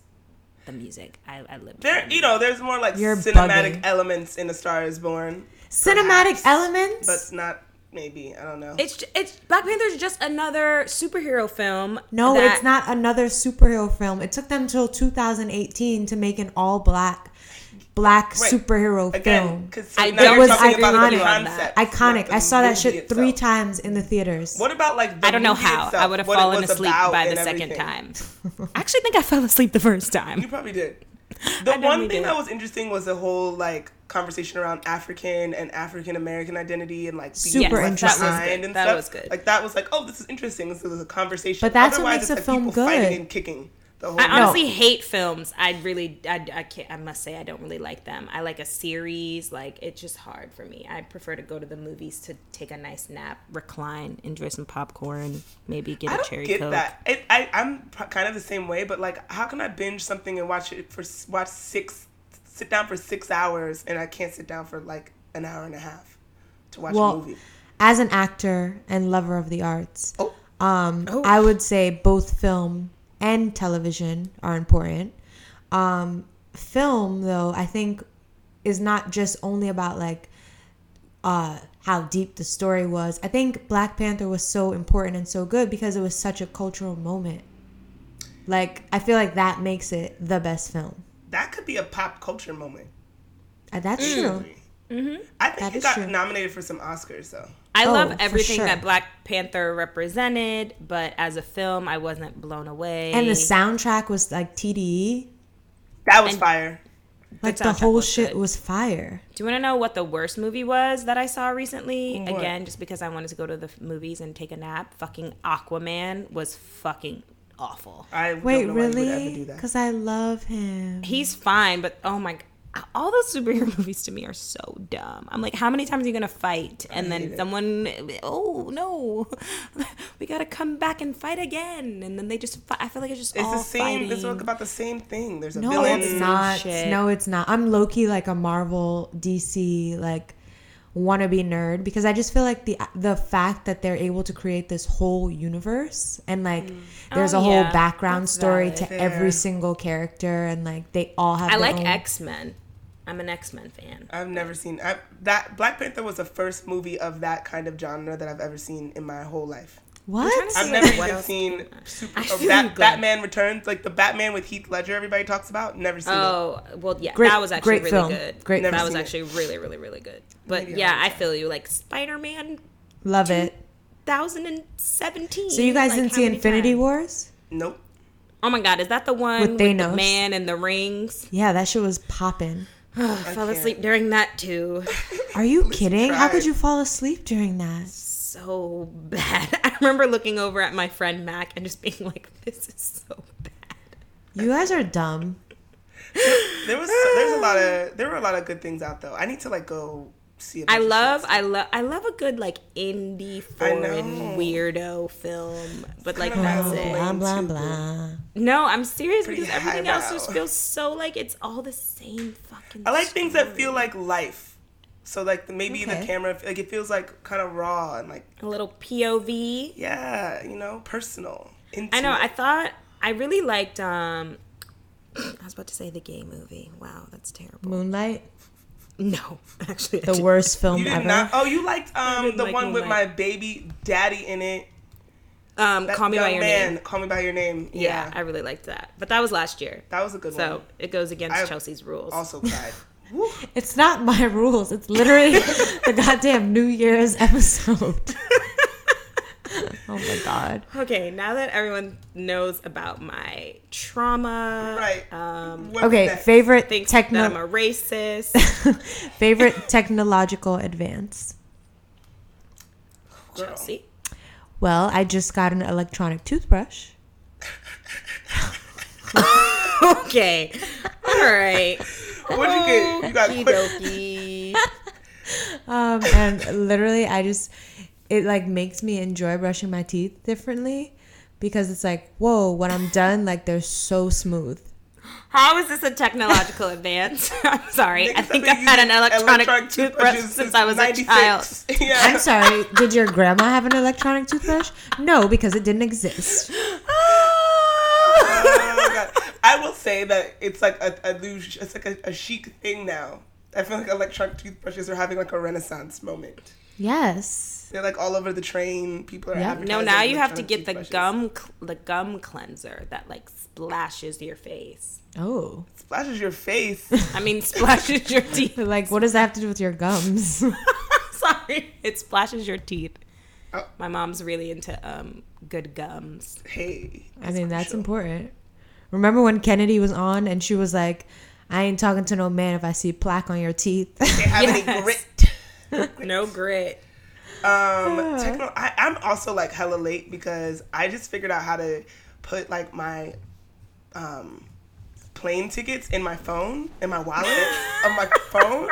the music i, I lived There, you know, there's more like You're cinematic bugging. elements in A Star Is Born, Cinematic perhaps, elements. but not maybe. I don't know. it's it's black panther's just another superhero film no, that- it's not another superhero film. It took them till 2018 to make an all black black Right. superhero Again, film. because I now was iconic. Iconic. I saw that movie shit three times in the theaters. What about like? The I don't know how. Itself, I would have fallen asleep by the second everything? time. [laughs] I actually think I fell asleep the first time. You probably did. [laughs] The one thing did. that was interesting was the whole like conversation around African and African American identity and like being Super left interesting. That was good. and That was good. Like that was like, oh, this is interesting. This is a conversation. But that's what Otherwise, makes a like film people fighting good. and kicking. The whole I No. honestly hate films. I really, I, I can't. I must say, I don't really like them. I like a series. Like it's just hard for me. I prefer to go to the movies to take a nice nap, recline, enjoy some popcorn, maybe get I a don't cherry get coke. that. It, I I'm kind of the same way, but like, how can I binge something and watch it for watch six, sit down for six hours, and I can't sit down for like an hour and a half to watch a movie? as an actor and lover of the arts, Oh, um, Oh. I would say both film and television are important. Um, film, though, I think is not just only about like uh, how deep the story was. I think Black Panther was so important and so good because it was such a cultural moment. Like, I feel like that makes it the best film. that could be a pop culture moment. Uh, That's true. I think That it is got true. nominated for some Oscars though. I Oh, love everything sure. that Black Panther represented, but as a film, I wasn't blown away. And the soundtrack was like TDE. That was And- fire. Like the soundtrack whole was shit good. was fire. Do you want to know what the worst movie was that I saw recently? What? Again, just because I wanted to go to the movies and take a nap. Fucking Aquaman was fucking awful. I Wait, don't know why you would ever really? Because I love him. He's fine, but oh my, g- all those superhero [laughs] movies to me are so dumb. I'm like, how many times are you gonna fight? And then someone, oh no, [laughs] we gotta come back and fight again. And then they just, fi- I feel like it's just It's all the same. It's fighting. about the same thing. There's a No, villain. it's not. shit. No, it's not. I'm lowkey, like a Marvel, DC, like wannabe nerd because I just feel like the the fact that they're able to create this whole universe and like mm. oh, there's Oh, a whole yeah. background That's story valid. to Fair. every single character and like they all have. I their like X Men. I'm an X Men fan. I've never seen I, that. Black Panther was the first movie of that kind of genre that I've ever seen in my whole life. What? I've never what even else seen came super, I feel you, Bat, Batman Returns, like the Batman with Heath Ledger. Everybody talks about. Never seen it. Oh well, yeah, Great- that was actually great really film. good. Great Never that seen was it. actually really, really, really good. But Maybe yeah, I try. feel you. Like Spider Man, Love it. 2017. So you guys like, didn't see Infinity times? Wars? Nope. Oh my god, is that the one With with, the man and the rings? Yeah, that shit was popping. [sighs] I fell can't. asleep during that too. Are you [laughs] least you kidding? How could you fall asleep during that? So bad. [laughs] I remember looking over at my friend Mac and just being like, "This is so bad." You guys are dumb. There was there's a lot of there were a lot of good things out though. I need to like go see. A I love. I love, I love a good like indie foreign weirdo film, but like that's it. Blah blah blah. No, I'm serious Pretty because everything else just feels so like it's all the same fucking. I like things that feel like life. So like the, maybe the camera like it feels like kind of raw and like a little POV. yeah, you know, personal. Intimate. I know. I thought I really liked. um I was about to say the gay movie. Wow, that's terrible. Moonlight, No, [laughs] actually, the worst film you did ever. not. Oh, you liked um didn't the like one with my baby daddy in it. Um, That Call Me by Your man, Name. Call me by your name. Yeah, Yeah, I really liked that, but that was last year, that was a good so one. So it goes against I Chelsea's rules. Also cried. [laughs] Woo. It's not my rules. It's literally [laughs] the goddamn New Year's episode. [laughs] oh my god. Okay, now that everyone knows about my trauma, Right. Um, What's Okay, next? favorite thinks that I'm a racist. [laughs] favorite technological advance. Girl. Chelsea. Well, I just got an electronic toothbrush. Okay, all right. What'd you get? You got quick. Okie [laughs] Um, and literally, I just it like makes me enjoy brushing my teeth differently because it's like, whoa, when I'm done, like they're so smooth. How is this a technological [laughs] advance? [laughs] I'm sorry. I think I've had an electronic, electronic toothbrush since I was a 96. child. Yeah. I'm sorry, did your grandma have an electronic toothbrush? No, because it didn't exist. My god. I will say that it's like a, a it's like a, a chic thing now. I feel like electronic toothbrushes are having like a renaissance moment. Yes. They're like all over the train. People are having Yeah. advertising No, now you have to get the gum, cl- the gum cleanser that like splashes your face. Oh. Splashes your face. [laughs] I mean, splashes your teeth. [laughs] Like, what does that have to do with your gums? [laughs] Sorry, it splashes your teeth. Oh. My mom's really into um good gums. hey. I mean, that's crucial. important. Remember when Kennedy was on and she was like, I ain't talking to no man if I see plaque on your teeth. They [laughs] have any Yes. grit. [laughs] No grit. Um, [sighs] techno- I, I'm also like hella late because I just figured out how to put like my um, plane tickets in my phone, in my wallet on my [laughs] phone.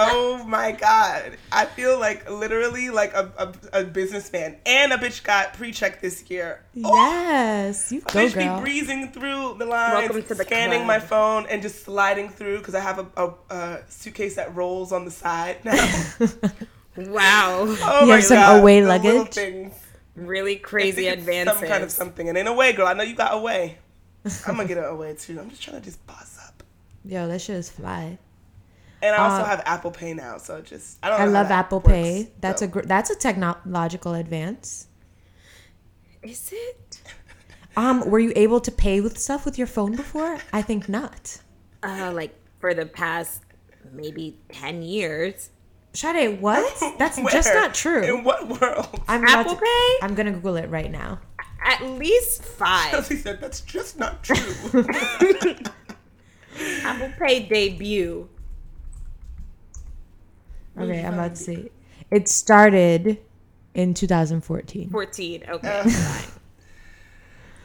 Oh my god. I feel like literally like a, a, a businessman and a bitch got pre-checked this year. Oh, yes, you go, bitch girl. be breezing through the lines, Welcome to the scanning club. my phone and just sliding through because I have a, a, a suitcase that rolls on the side now. [laughs] Wow. Oh You my have some God, away the luggage? Really crazy think advances. Some kind of something. And in a way, girl, I know you got away. I'm gonna get it away too. I'm just trying to just boss up. [laughs] Yo, that shit is fly. And I also Uh, have Apple Pay now, so just I don't. I know how love that Apple works, Pay. That's so. a gr- that's a technological advance. Is it? Um, were you able to pay with stuff with your phone before? I think not. Uh, like for the past maybe ten years. Sade, what? [laughs] That's Where? just not true. In what world? I'm Apple to- Pay? I'm gonna Google it right now. At least five. Chelsea said that's just not true. [laughs] [laughs] Apple Pay debut. Okay, I'm about to see. It started in 2014. 14. Okay, fine.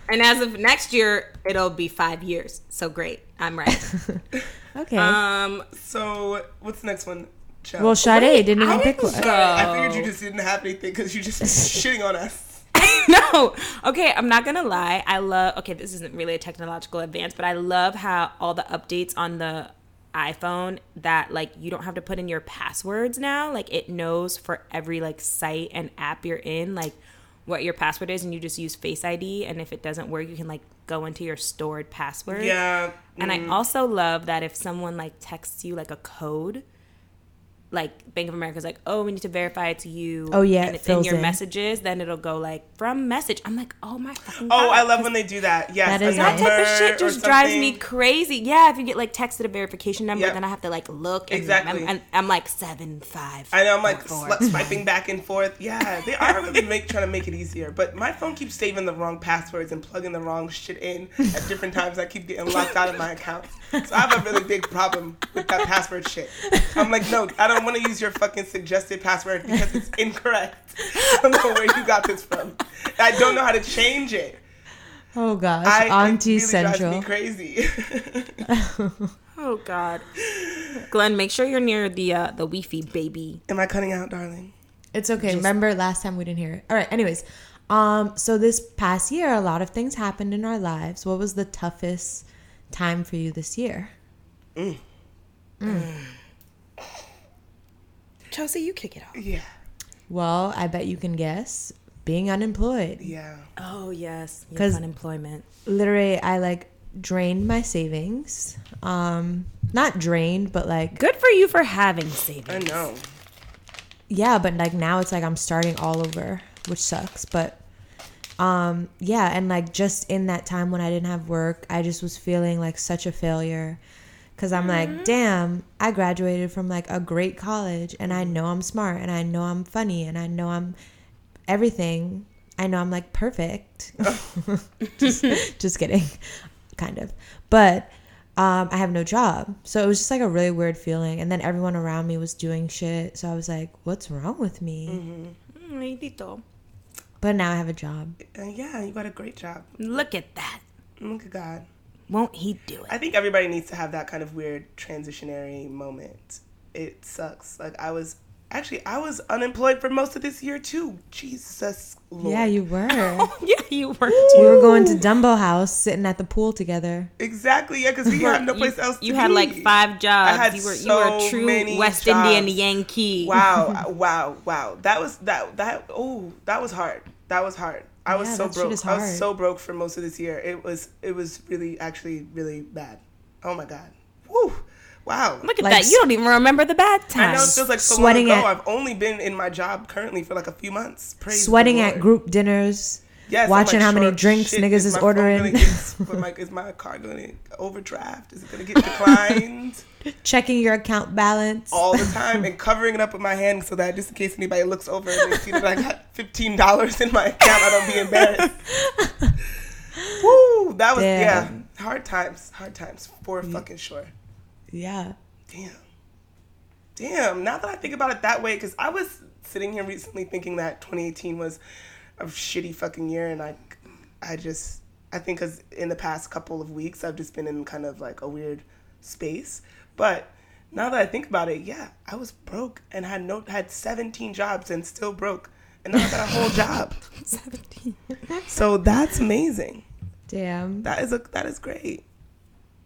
And as of next year, it'll be five years. So great. I'm right. [laughs] Okay. Um, so what's the next one? Chel? well, Sade wait, didn't even I pick didn't one. go. I figured you just didn't have anything because you just [laughs] shitting on us. no. Okay, I'm not gonna lie. I love. Okay, this isn't really a technological advance, but I love how all the updates on the iPhone that like you don't have to put in your passwords now. Like it knows for every like site and app you're in, like what your password is, and you just use Face ID. And if it doesn't work, you can like go into your stored password. Yeah. And mm, I also love that if someone like texts you like a code, like Bank of America's like, oh, we need to verify it's you. Oh, yeah, and it it's in your in. messages, then it'll go like from message. I'm like, oh my fucking Oh. I love when they do that. Yes, That a that type of shit just drives me crazy. Yeah, if you get like texted a verification number, Yep. then I have to like look and Exactly. remember, and I'm like seven five. I know I'm like four, sl- swiping back and forth. Yeah, they are really [laughs] make, trying to make it easier. But my phone keeps saving the wrong passwords and plugging the wrong shit in at different times. I keep getting locked out of my account. So I have a really big problem with that password shit. I'm like, no, I don't want to use your fucking suggested password because it's incorrect. I don't know where you got this from. I don't know how to change it. Oh gosh, I, Auntie it really Central. drives me crazy. [laughs] Oh god, Glynn, make sure you're near the uh, the Wi-Fi, baby. Am I cutting out, darling? It's okay. Remember last time we didn't hear it. All right. Anyways, um, so this past year, a lot of things happened in our lives. What was the toughest time for you this year? Chelsea, you kick it off. Yeah, Well, I bet you can guess. Being unemployed. yeah. Oh yes, because unemployment. Literally, I like drained my savings. Um, not drained, but like Good for you for having savings. I know. yeah, but like now it's like I'm starting all over, which sucks. But um, yeah, and like just in that time when I didn't have work, I just was feeling like such a failure. Cause I'm like, damn, I graduated from like a great college and I know I'm smart and I know I'm funny and I know I'm everything. I know I'm like perfect. [laughs] just, [laughs] just kidding. Kind of. But um, I have no job. So it was just like a really weird feeling. And then everyone around me was doing shit. So I was like, what's wrong with me? Mm, But now I have a job. Uh, yeah, you got a great job. Look at that. Look at God. Won't he do it? I think everybody needs to have that kind of weird transitionary moment. It sucks. Like I was actually I was unemployed for most of this year too. Jesus Lord. Yeah, you were. [laughs] yeah, you were. we were going to Dumbo House, sitting at the pool together. Exactly. Yeah, because we had no place you, else. To You had be. like five jobs. I had you were so you were a true many West jobs. Indian Yankee. Wow, [laughs] wow, wow. That was that that. Oh, that was hard. That was hard. I was so broke. I was so broke for most of this year. It was it was really actually really bad. Oh my god. Woo. Wow. Look at Like that. You don't even remember the bad times. I know it feels like so Sweating long ago. at- I've only been in my job currently for like a few months. Praise the Sweating at group dinners. Yes, watching like, how many drinks shit, niggas is phone ordering. get- my- is my car going to overdraft? Is it going to get declined? [laughs] Checking your account balance. all the [laughs] time and covering it up with my hand so that just in case anybody looks over and they see that I got fifteen dollars in my account, I don't be embarrassed. [laughs] Woo! That was Damn. yeah, hard times, hard times for fucking sure. Yeah. Damn, damn. Now that I think about it that way, because I was sitting here recently thinking that 2018 was a shitty fucking year, and I, I just I think because in the past couple of weeks I've just been in kind of like a weird space, but. Now that I think about it, yeah, I was broke and had no had 17 jobs and still broke, and now I got a whole [laughs] job. 17. So that's amazing. Damn. That is a that is great.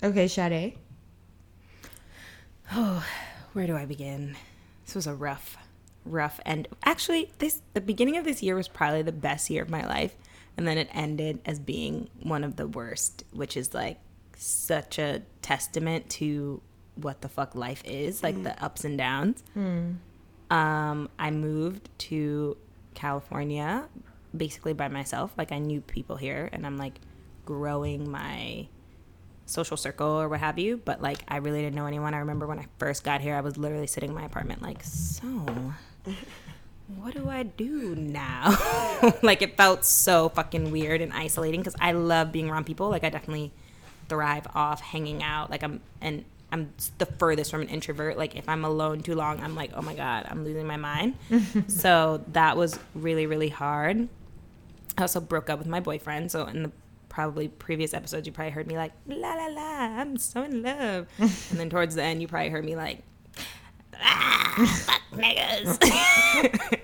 Okay, Sade. Oh, [sighs] where do I begin? This was a rough, rough end. Actually, this the beginning of this year was probably the best year of my life, and then it ended as being one of the worst, which is like such a testament to what the fuck life is, like the ups and downs. Um, I moved to California basically by myself. Like I knew people here, and I'm like growing my social circle or what have you. But like I really didn't know anyone. I remember when I first got here, I was literally sitting in my apartment, like, so what do I do now? [laughs] like it felt so fucking weird and isolating because I love being around people. Like I definitely thrive off hanging out. Like I'm and I'm the furthest from an introvert. Like if I'm alone too long, I'm like, oh my god, I'm losing my mind. [laughs] so that was really really hard. I also broke up with my boyfriend. So in the probably previous episodes, you probably heard me like la la la, I'm so in love. [laughs] and then towards the end, you probably heard me like ah, fuck niggas.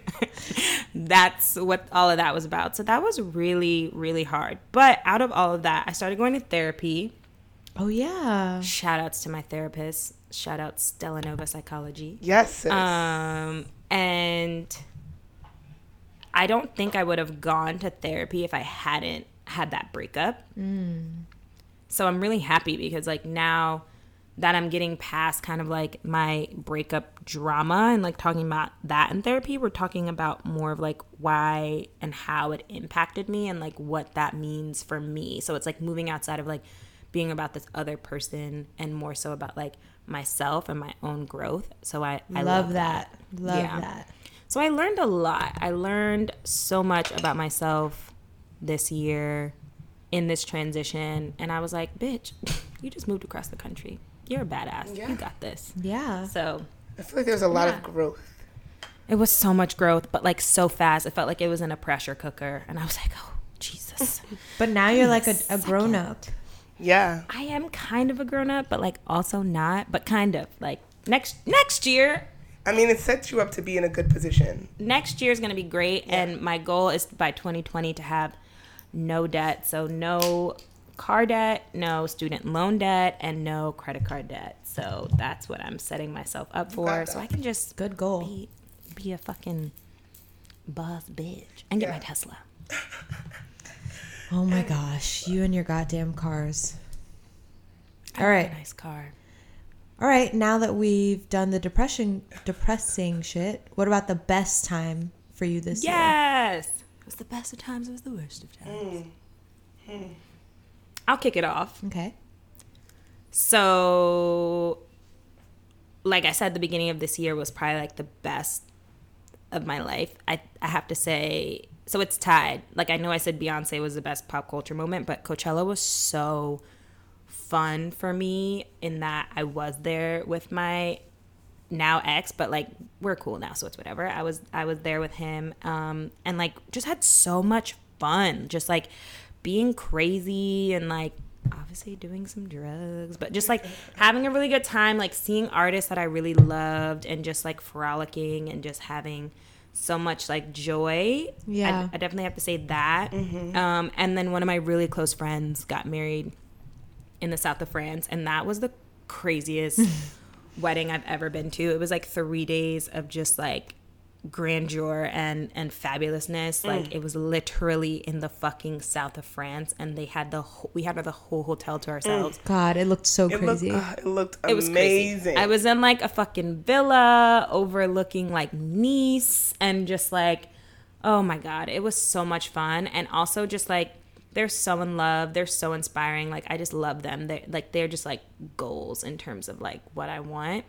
[laughs] That's what all of that was about. So that was really, really hard. But out of all of that, I started going to therapy. Oh yeah. Shout outs to my therapist. Shout out Stella Nova Psychology. Yes. Sis. Um, and I don't think I would have gone to therapy if I hadn't had that breakup. So I'm really happy because like now that I'm getting past kind of like my breakup drama and like talking about that in therapy, we're talking about more of like why and how it impacted me and like what that means for me. So it's like moving outside of like being about this other person and more so about like myself and my own growth. So I, I love, that. Love Yeah. that. so I learned a lot. I learned so much about myself this year in this transition. And I was like, bitch, [laughs] you just moved across the country. You're a badass. Yeah. You got this. Yeah. So I feel like there's a lot Yeah. of growth. it was so much growth, but like so fast. It felt like it was in a pressure cooker. And I was like, oh, Jesus. [laughs] But now you're like a, a grown up. Yeah. I am kind of a grown up, but like also not, but kind of. Like next next year, I mean, it sets you up to be in a good position. next year is going to be great and my goal is by 2020 to have no debt so no car debt no student loan debt and no credit card debt so that's what i'm setting myself up for so i can just Good goal. be, be a fucking boss bitch and get Yeah. my tesla [laughs] Oh my gosh, you and your goddamn cars. All right. nice car All right, now that we've done the depression depressing shit, what about the best time for you this year? yes it was the best of times it was the worst of times mm. hmm. I'll kick it off Okay. So, like I said, the beginning of this year was probably like the best of my life. I, I have to say, so it's tied. Like, I know I said Beyonce was the best pop culture moment, but Coachella was so fun for me in that I was there with my now ex but like we're cool now so it's whatever i was i was there with him um and like just had so much fun just like being crazy and like obviously doing some drugs but just like having a really good time like seeing artists that i really loved and just like frolicking and just having so much like joy Yeah. i, I definitely have to say that um and then one of my really close friends got married in the south of France, and that was the craziest [laughs] wedding I've ever been to. It was like three days of just like grandeur and and fabulousness. Like it was literally in the fucking south of France, and they had the whole, we had the whole hotel to ourselves. God, it looked so It crazy. looked, uh, it looked It was amazing. crazy. I was in like a fucking villa overlooking like Nice and just like, oh my God, it was so much fun. And also just like, they're so in love. They're so inspiring. Like, I just love them. They're like, they're just like goals in terms of like what I want.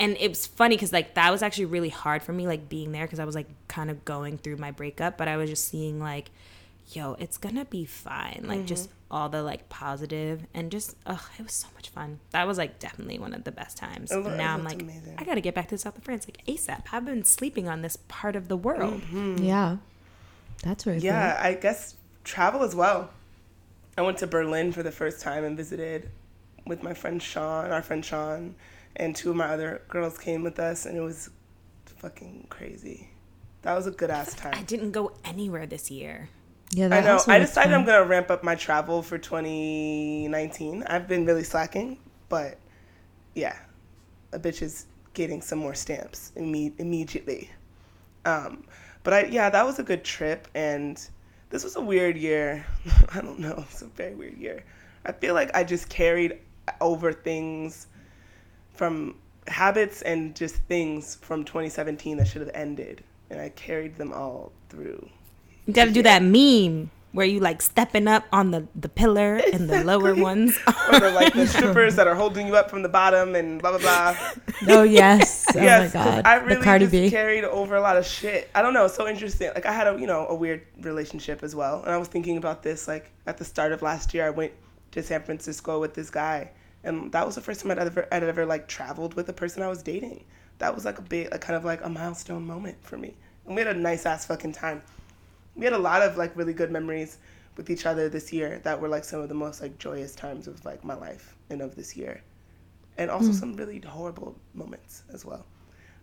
And it was funny because like that was actually really hard for me, like being there because I was like kind of going through my breakup, but I was just seeing like, yo, it's gonna be fine. Like just mm-hmm. all the like positive and just ugh, it was so much fun. That was like definitely one of the best times. It loo- And now I'm like, amazing. I gotta get back to the south of France like ASAP. I've been sleeping on this part of the world. Mm-hmm. yeah, that's very yeah, I guess travel as well. I went to Berlin for the first time and visited with my friend Sean, our friend Sean, and two of my other girls came with us, and it was fucking crazy. That was a good ass time. I didn't go anywhere this year. Yeah, I know. I decided fun. I'm gonna ramp up my travel for 2019. I've been really slacking, but yeah, a bitch is getting some more stamps imme- immediately. Um, but I yeah, that was a good trip, and this was a weird year. [laughs] I don't know. It's a very weird year. I feel like I just carried over things from habits and just things from 2017 that should have ended, and I carried them all through. You gotta do that meme where you like stepping up on the, the pillar and the lower ones. [laughs] or like the strippers that are holding you up from the bottom and blah blah blah. [laughs] Oh yes, oh yes, my 'cause god, I really just B. carried over a lot of shit. I don't know, it's so interesting. Like I had a you know a weird relationship as well, and I was thinking about this like at the start of last year. I went to San Francisco with this guy, and that was the first time I'd ever I'd ever like traveled with a person I was dating. That was like a big, like, kind of like a milestone moment for me, and we had a nice ass fucking time. We had a lot of like really good memories with each other this year that were like some of the most like joyous times of like my life and of this year and also some really horrible moments as well.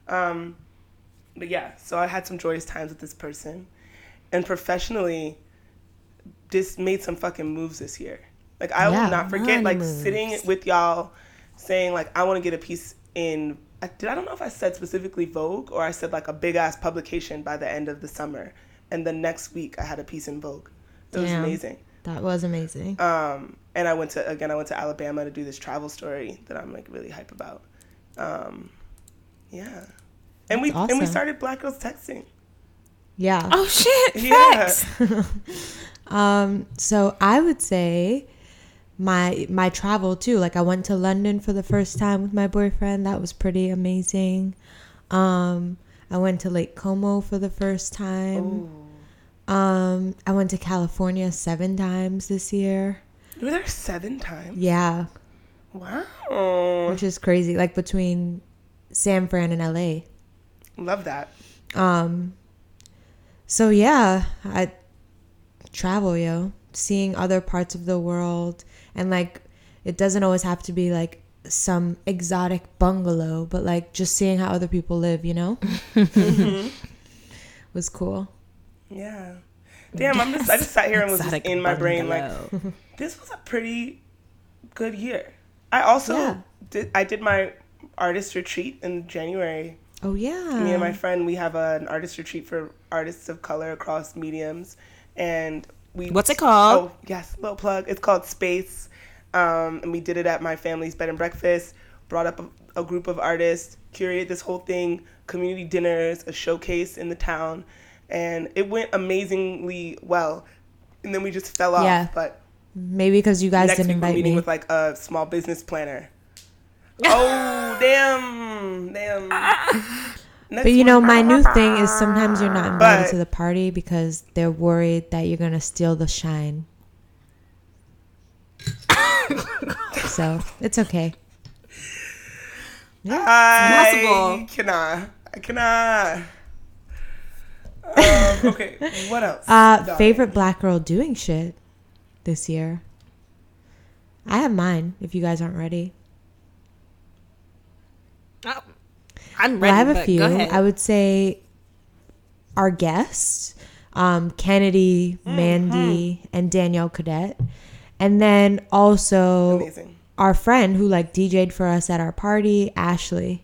Um, but yeah, so I had some joyous times with this person, and professionally, just made some fucking moves this year. Like I Yeah, will not forget, money like sitting with y'all, saying like I want to get a piece in. I, did I don't know if I said specifically Vogue or I said like a big ass publication by the end of the summer, and the next week I had a piece in Vogue. It was Damn. amazing. That was amazing. Um, and I went to again. I went to Alabama to do this travel story that I'm like really hype about. Um, yeah, and we That's and we started Black Girls Texting. yeah. oh shit! Yeah. Facts. [laughs] [laughs] Um, so I would say my my travel too. Like I went to London for the first time with my boyfriend. That was pretty amazing. Um, I went to Lake Como for the first time. Um, I went to California seven times this year. You were there seven times. Yeah, Wow, which is crazy. Like between San Fran and LA. love that. Um, so yeah, I travel, yo, seeing other parts of the world, and like it doesn't always have to be like some exotic bungalow, but like just seeing how other people live, you know, mm-hmm. [laughs] was cool. Yeah. Damn, I'm just I just sat here and was just in my brain like [laughs] this was a pretty good year. I also Yeah. did I did my artist retreat in January Oh yeah, me and my friend we have an artist retreat for artists of color across mediums and we What's it called? oh yes little plug it's called space um, and we did it at my family's bed and breakfast brought up a, a group of artists curated this whole thing community dinners a showcase in the town and it went amazingly well and then we just fell off Yeah. but maybe because you guys didn't invite meeting me. with like a small business planner [laughs] oh damn damn [laughs] Next But you know, my new thing is sometimes you're not invited But- to the party because they're worried that you're gonna steal the shine. so it's okay. I possible. cannot. I cannot. [laughs] um, okay, what else? Uh, Darling. favorite black girl doing shit this year. I have mine. If you guys aren't ready, Oh, I'm well. I have a but few. Go ahead. I would say our guests, um, Kennedy, Mm-hmm. Mandy, and Danielle Cadet, and then also Amazing. our friend who like DJ'd for us at our party, Ashley.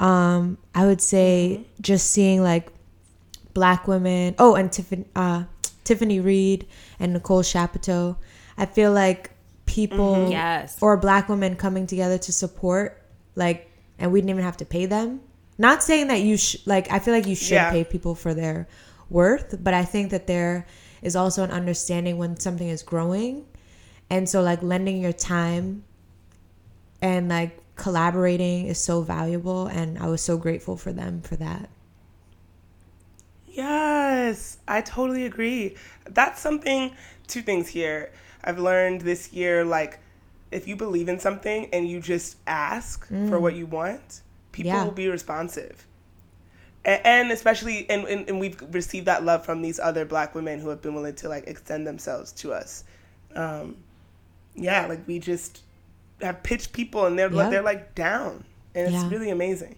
Um, I would say just seeing like black women. Oh, and Tiffany, uh, Tiffany Reed and Nicole Chapineau. I feel like people Yes. or black women coming together to support, like, and we didn't even have to pay them. Not saying that you should, like, I feel like you should Yeah. pay people for their worth, but I think that there is also an understanding when something is growing. And so, like, lending your time and like collaborating is so valuable. And I was so grateful for them for that. Yes, I totally agree. That's something, two things here. I've learned this year like, if you believe in something and you just ask for what you want, people Yeah. will be responsive. A- And, especially, and, and, and we've received that love from these other black women who have been willing to like extend themselves to us. Um, yeah, like we just have pitched people and they're Yeah. they're like down, and it's Yeah. really amazing.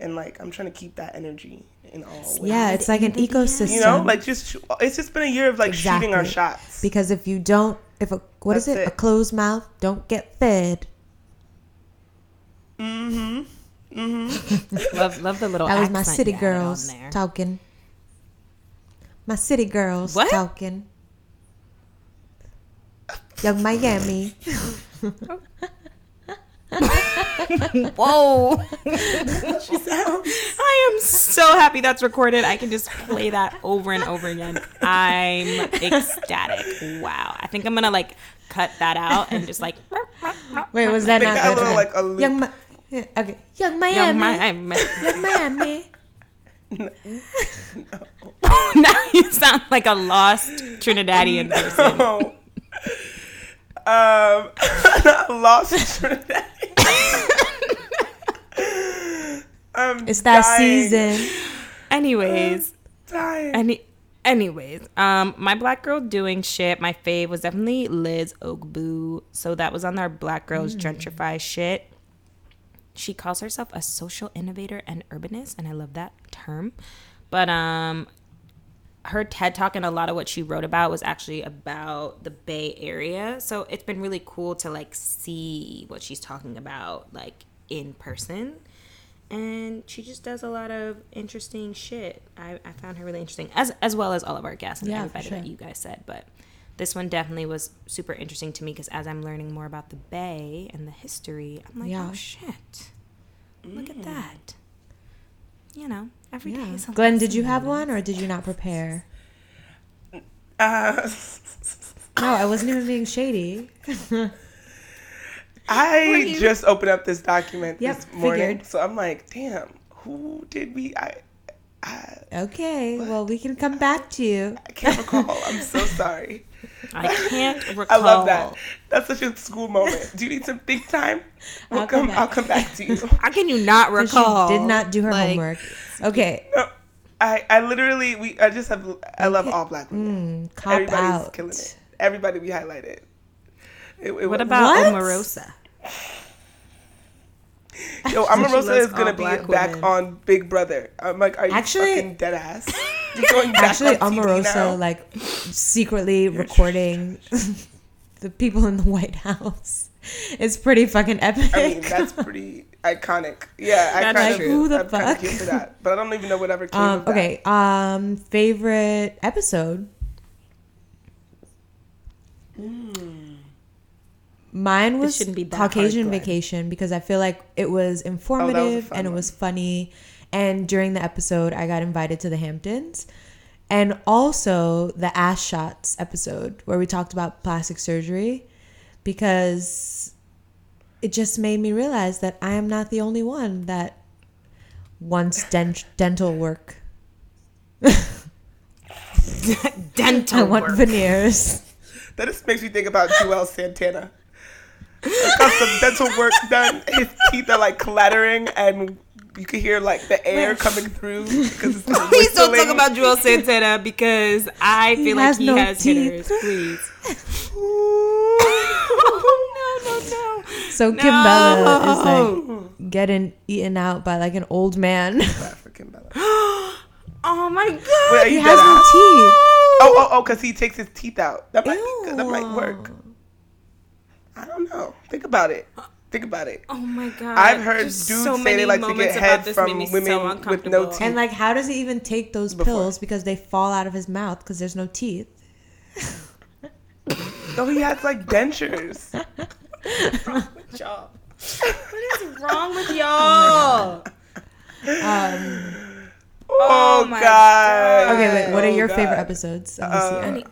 And like I'm trying to keep that energy in all ways. Yeah, it's like an ecosystem. You know, like just it's just been a year of like shooting our shots. because if you don't, if a what is That's it? A closed mouth don't get fed. Mm-hmm. Mm-hmm. [laughs] love, love the little. That was my city you added on girls talking. My city girls What? talking. Young Miami. [laughs] [laughs] [laughs] Whoa! [laughs] She sounds. Oh, I am so happy that's recorded. I can just play that over and over again. I'm ecstatic. Wow. I think I'm gonna like cut that out and just like [laughs] Wait, was that Make not that good? little, like, a loop. Young, Mi- yeah, okay. Young Miami. young Miami. Young Miami. Oh, now you sound like a lost Trinidadian person. Oh. Um, [laughs] I lost It's that dying, season. Anyways, Dying. any anyways, um my black girl doing shit, my fave was definitely Liz Ogbu. So that was on our black girls gentrify shit. She calls herself a social innovator and urbanist, and I love that term. But um her TED talk and a lot of what she wrote about was actually about the Bay Area. So it's been really cool to like see what she's talking about like in person. And she just does a lot of interesting shit. I, I found her really interesting, as as well as all of our guests and Yeah, everybody sure. that you guys said. But this one definitely was super interesting to me because as I'm learning more about the Bay and the history, I'm like, Yeah. oh shit, look at mm. that. You know, every day. Yeah. is Glynn, did you have one or did you not prepare? Uh, No, I wasn't even being shady. [laughs] I just opened up this document Yep, this morning, figured. so I'm like, damn, who did we? I, I, Okay, well, we can come back to you. I can't recall. I'm so [laughs] sorry. I can't recall. [laughs] I love that. That's such a school moment. Do you need some big time? We'll I'll come come. back. I'll come back to you. [laughs] How can you not recall? She did not do her Like, homework. Okay, No, I, I literally, we, I just have, I love all black women. mm, cop Everybody's out. killing it. Everybody we highlighted. It, it What was- about What? Omarosa? Yo, She Omarosa loves is gonna be back women. on Big Brother. I'm like, are you Actually- fucking dead ass? [laughs] You going back Actually, on TV now? Omarosa like secretly recording [laughs] the people in the White House. It's pretty fucking epic. I mean, that's pretty iconic. Yeah, I That's kind true. of, Who the I'm kind of fuck? for that, but I don't even know whatever came um, of that. okay. Um, favorite episode. Mine was shouldn't be Caucasian. Vacation because I feel like it was oh, informative fun and it was funny. And during the episode, I got invited to the Hamptons. And also the ass shots episode where we talked about plastic surgery because it just made me realize that I am not the only one that wants dent- dental work. [laughs] Dental [laughs] I want work. veneers. That just makes me think about Juelz Santana. I got some dental work done. His teeth are like clattering, and you can hear like the air coming through [laughs] because it's [laughs] Please don't talk about Juelz Santana because I He feel like he no has teeth. hitters. Please. [laughs] Ooh. no, no, no. So Kimbella is like getting eaten out by like an old man. African Bella. [gasps] Oh my god. Wait, he has dead no teeth. Oh, oh, oh, because he takes his teeth out. That might be good. That might work. I don't know. Think about it. Think about it. Oh my god! I've heard There's dudes so say many they like to moments get about head this from made me so women with no uncomfortable. teeth. And like, how does he even take those Before. pills because they fall out of his mouth because there's no teeth? [laughs] Oh, he has like dentures. [laughs] y'all? What is wrong with y'all? Um, Oh, my god. okay, wait. What are Oh, your favorite God. episodes of this Uh, year?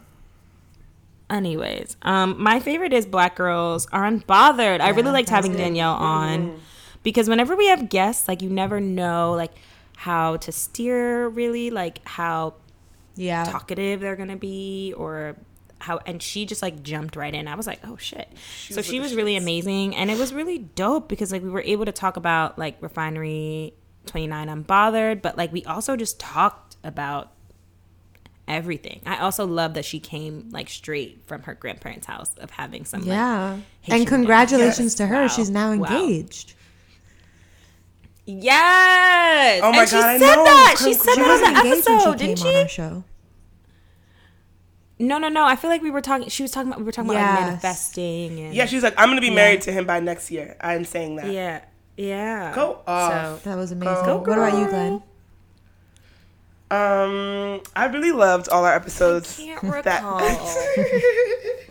Any- Anyways, um, my favorite is Black Girls Are Unbothered. I really liked having good. Danielle on because whenever we have guests, like you never know like how to steer really, like how Yeah. talkative they're gonna be or how and she just like jumped right in. I was like, oh shit. so was she was really shits. amazing and it was really dope because like we were able to talk about like refinery 29 unbothered, but like we also just talked about everything. I also love that she came like straight from her grandparents' house of having some like, Yeah. Haitian and congratulations Yes. to her. Wow. She's now Wow. engaged. Yes. Oh my and she God, I said know. that. She said She that wasn't on the episode, she didn't on she? our show. No, no, no. I feel like we were talking. She was talking about. We were talking about like manifesting and Yeah, she's like, I'm gonna be Yeah. married to him by next year. I'm saying that. yeah, yeah. Go off. So That was amazing. Go, what about you. Glynn? Um, I really loved all our episodes. can't that- recall. [laughs]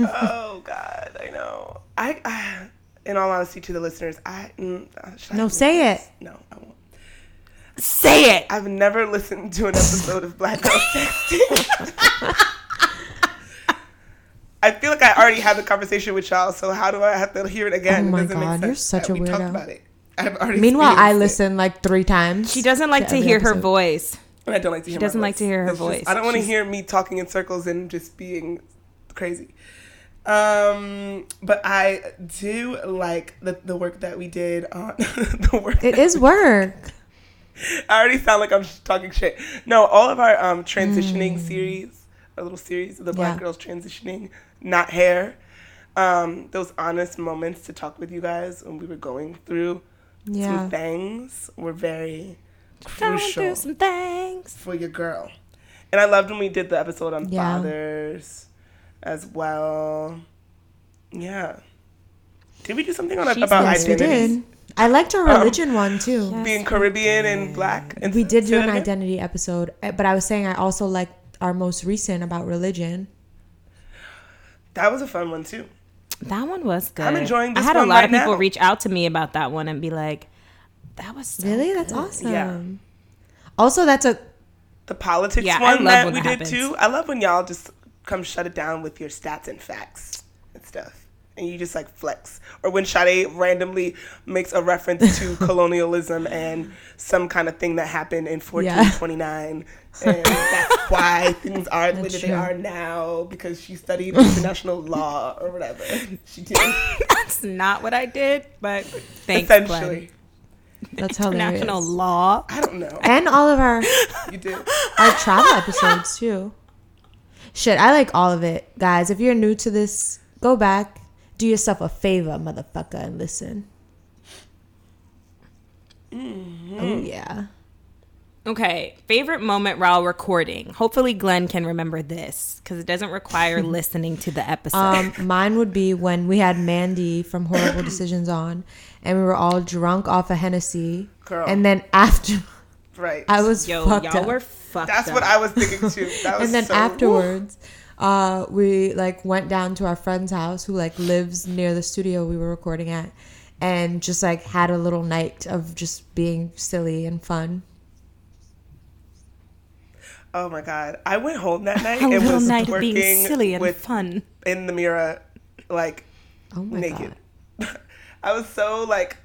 oh God, I know. I, I, in all honesty, to the listeners, I mm, uh, I No, say this? No, I won't. Say it. I've never listened to an episode of Black Girls [laughs] Texting. I feel like I already had the conversation with y'all, so how do I have to hear it again? Oh my doesn't make God, you're such that a we talked weirdo. about it. I've already Meanwhile, I listen it. like three times. She doesn't like to every hear her voice. And I don't like to hear. my doesn't like voice. to hear her It's just- voice. I don't want to hear me talking in circles and just being crazy. Um, but I do like the the work that we did on [laughs] the work. It is work. [laughs] I already sound like I'm talking shit. No, all of our um transitioning series, our little series of the black Mm. Yeah. girls transitioning, not hair. Um, those honest moments to talk with you guys when we were going through Yeah. some things were very crucial some things. for your girl. And I loved when we did the episode on Yeah. fathers as well. Yeah. Did we do something on She's about. Yes, we did. I liked our Um, religion one too. Yeah. Being Caribbean and black. And We did do an identity episode, eh, but I was saying I also liked our most recent about religion. That was a fun one too. That one was good. I'm enjoying this I had a lot right of people now. reach out to me about that one and be like, "That was so Really? That's good." awesome. Yeah. Also, that's a The politics Yeah, one that we that did happens. too. I love when y'all just come shut it down with your stats and facts and stuff. And you just like flex. Or when Sade randomly makes a reference to [laughs] colonialism and some kind of thing that happened in 1429. And that's why [laughs] things are the way that they are now because she studied [laughs] international law or whatever. She did. That's not what I did, but thanks, Essentially. that's hilarious. International law. I don't know. And all of our You did. our travel episodes too. Shit, I like all of it, guys. If you're new to this, go back, do yourself a favor, motherfucker, and listen. Mm-hmm. Oh yeah. Okay, favorite moment while recording. Hopefully, Glynn can remember this because it doesn't require [laughs] listening to the episode. Um, mine would be when we had Mandy from Horrible Decisions on, and we were all drunk off a Hennessy, Girl. and then after Right. I was Yo, fucked y'all up. were fucked That's up. what I was thinking too. That was and then so- afterwards uh we like went down to our friend's house who like lives near the studio we were recording at and just like had a little night of just being silly and fun Oh my god! I went home that [laughs] night A and little was night of working being silly and with fun. in the mirror, like oh my naked. god [laughs] I was so like,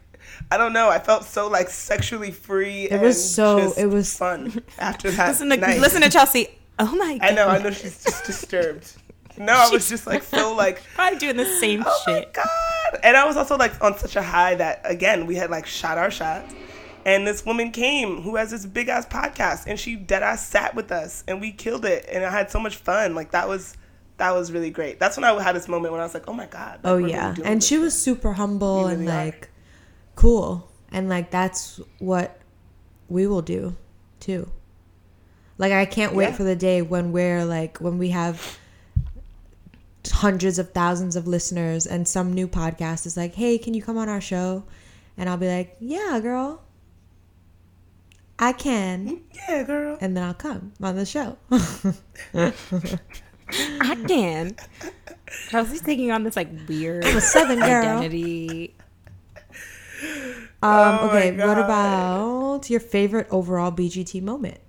I don't know. I felt so like sexually free. It was so- it was- fun [laughs] after that Listen to night. listen to Chelsea. Oh my god. I know. I know. She's just disturbed. No, I was just like so like. [laughs] Probably doing the same shit. Oh my god! And I was also like on such a high that again we had like shot our shot, and this woman came who has this big ass podcast, and she dead ass sat with us, and we killed it, and I had so much fun. Like that was that was really great. That's when I had this moment when I was like, oh my god! like, oh we're really yeah and she was super humble We and really are. like cool and like that's what we will do too like i can't wait Yeah. for the day when we're like when we have hundreds of thousands of listeners and some new podcast is like, "Hey, can you come on our show?" And I'll be like, "Yeah, girl. I can." Yeah, girl. And then I'll come on the show. [laughs] I can. Chelsea's taking on this like weird I'm a southern girl. identity. Um, Oh my okay, what about your favorite overall BGT moment?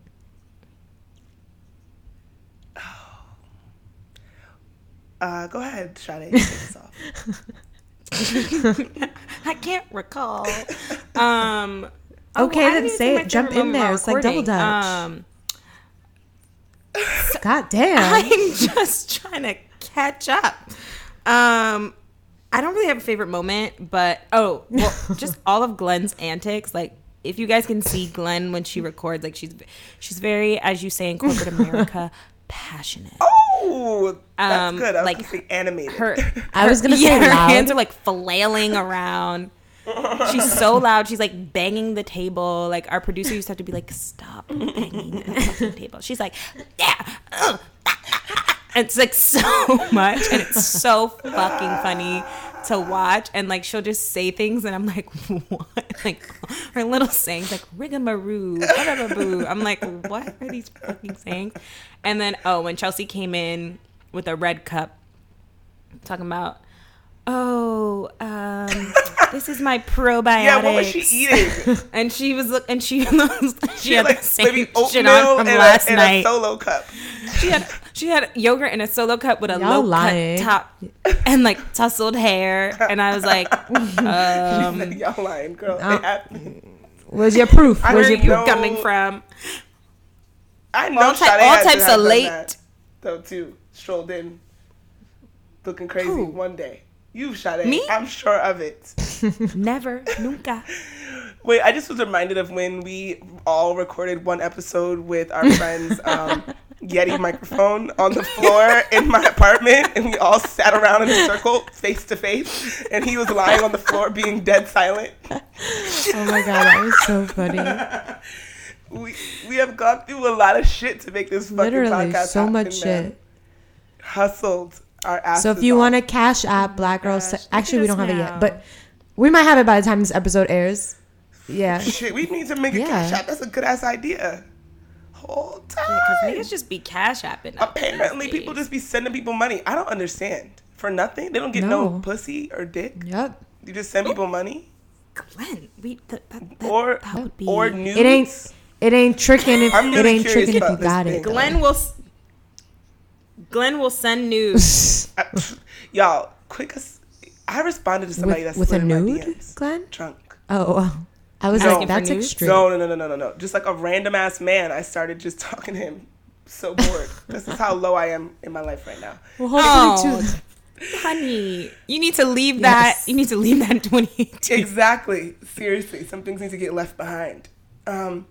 Uh, go ahead, Sade. [laughs] Take this off. [laughs] I can't recall. Um. Okay, I then say it. Jump in there. It's like double recording. dutch. Um, [laughs] God damn. I'm just trying to catch up. Um, I don't really have a favorite moment, but oh, well, just all of Glynn's antics. Like, if you guys can see Glynn when she records, like she's she's very, as you say in corporate America, passionate. Oh, that's Um, good. I was like, gonna say animated. Her, [laughs] I was gonna [laughs] yeah, say her loud. hands are like flailing around. She's so loud. She's like banging the table. Like our producer used to have to be like, "Stop banging the table." She's like, "Yeah." [laughs] uh, It's like so much, and it's so fucking funny to watch. And like she'll just say things, and I'm like, [laughs] "What?" Like her little sayings, like "rigamaroo," whatever "boo." I'm like, "What are these fucking sayings?" And then oh, when Chelsea came in with a red cup, talking about, oh, um, [laughs] this is my probiotics. yeah, what was she eating? [laughs] And she was look, and she was, she, had like the same maybe shit on from and, last a, and night. a solo cup. she had she had yogurt in a solo cup with a Y'all low lying. cut top and like tousled hair, and I was like, [laughs] um, [laughs] Y'all lying, girl. Uh, Where's your proof? I Where's your proof heard you no- coming from? I know all ty- Sade all types of late. that, though too. Strolled in, looking crazy Who? one day. You, Sade. Me? I'm sure of it. [laughs] Never, nunca. Wait, I just was reminded of when we all recorded one episode with our friends. Um, Yeti microphone on the floor in my apartment, and we all sat around in a circle, face to face, and he was lying on the floor, being dead silent. Oh my god, that was so funny. [laughs] We we have gone through a lot of shit to make this fucking Literally, podcast so happen, much man. shit. Hustled our asses. So if you off. want to cash app Black Girls, gosh, actually we don't us have it now. yet, but we might have it by the time this episode airs. Yeah. shit, we need to make a Yeah. cash app. That's a good ass idea. Whole time. Because niggas just be cash apping. up Apparently, people just be sending people money. I don't understand. For nothing, they don't get no, No. pussy or dick. Yep. You just send people money Glynn, we that, that, that, or that would be or nudes. It ain't it ain't tricking if I'm it really ain't curious tricking if about you this got thing. it. though. Glynn will. Glynn will send news. [laughs] I- [laughs] y'all, quick as I responded to somebody with, that's with a slid my nude, DMs. Glynn? drunk. Oh, oh. I was No. like, for that's nudes? extreme. No, no, no, no, no, no, no. Just like a random ass man, I started just talking to him. So bored. [laughs] this is how low I am in my life right now. Well, hopefully Oh. Honey, you need to leave that. You need to leave that in 2018. Exactly. Seriously, some things need to get left behind. Um,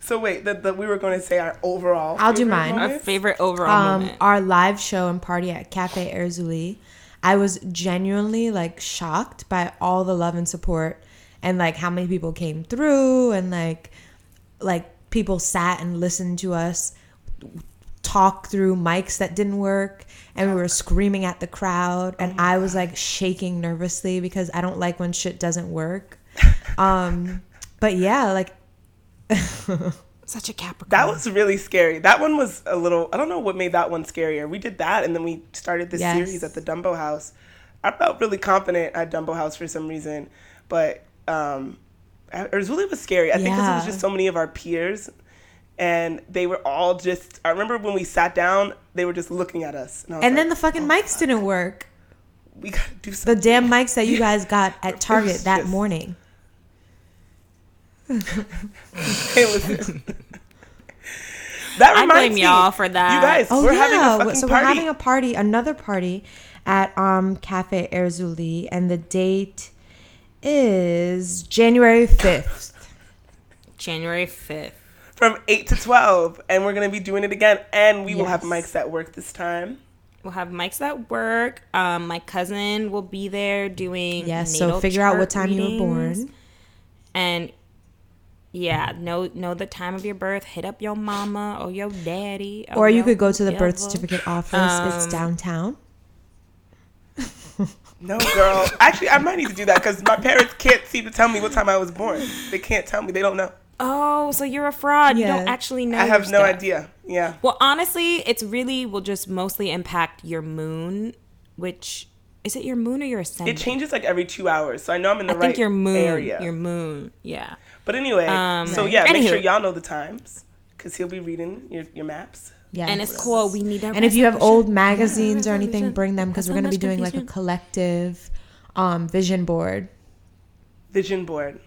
so wait, that the, we were going to say our overall. I'll do favorite mine. Our favorite overall um, moment. our live show and party at Cafe Erzuli, I was genuinely like shocked by all the love and support and like how many people came through and like like people sat and listened to us talk through mics that didn't work and we were screaming at the crowd and I was like shaking nervously because I don't like when shit doesn't work. [laughs] Um but yeah, like [laughs] Such a Capricorn. That was really scary. That one was a little. I don't know what made that one scarier. We did that, and then we started this Yes. series at the Dumbo House. I felt really confident at Dumbo House for some reason, but um, Erzuli was really was scary. I think because it was just so many of our peers, and they were all just. I remember when we sat down, they were just looking at us, and, I was and then the fucking "Oh, mics didn't work. We gotta do The damn mics that you [laughs] guys got at Target that just- morning. [laughs] Hey, listen. that I reminds blame me, y'all for that. You guys, Oh we're yeah, having a fucking so party. we're having a party, another party at um Cafe Erzuli, and the date is January fifth. January 5th. from 8 to 12 and we're going to be doing it again and we will have mics at work this time We'll have mics at work. Um, my cousin will be there doing. Yes, so figure out what time you were born. And yeah, know know the time of your birth. Hit up your mama or your daddy, Or you your could go to the birth certificate office. it's Um, downtown. No, girl. Actually, I might need to do that because my parents can't seem to tell me what time I was born. They can't tell me. They don't know. Oh, so you're a fraud. You don't actually know. I have your no stuff. idea. Yeah. Well, honestly, it's really will just mostly impact your moon, which is it your moon or your ascendant? It changes like every two hours, so I know I'm in the I right think your moon. area. Your moon. Yeah. But anyway, Um, so Right. yeah, make sure y'all know the times because he'll be reading your, your maps. Yeah. And it's cool. We need that. And if you have old magazines or anything, bring them because we're going to be much doing like a collective um, vision board. Vision board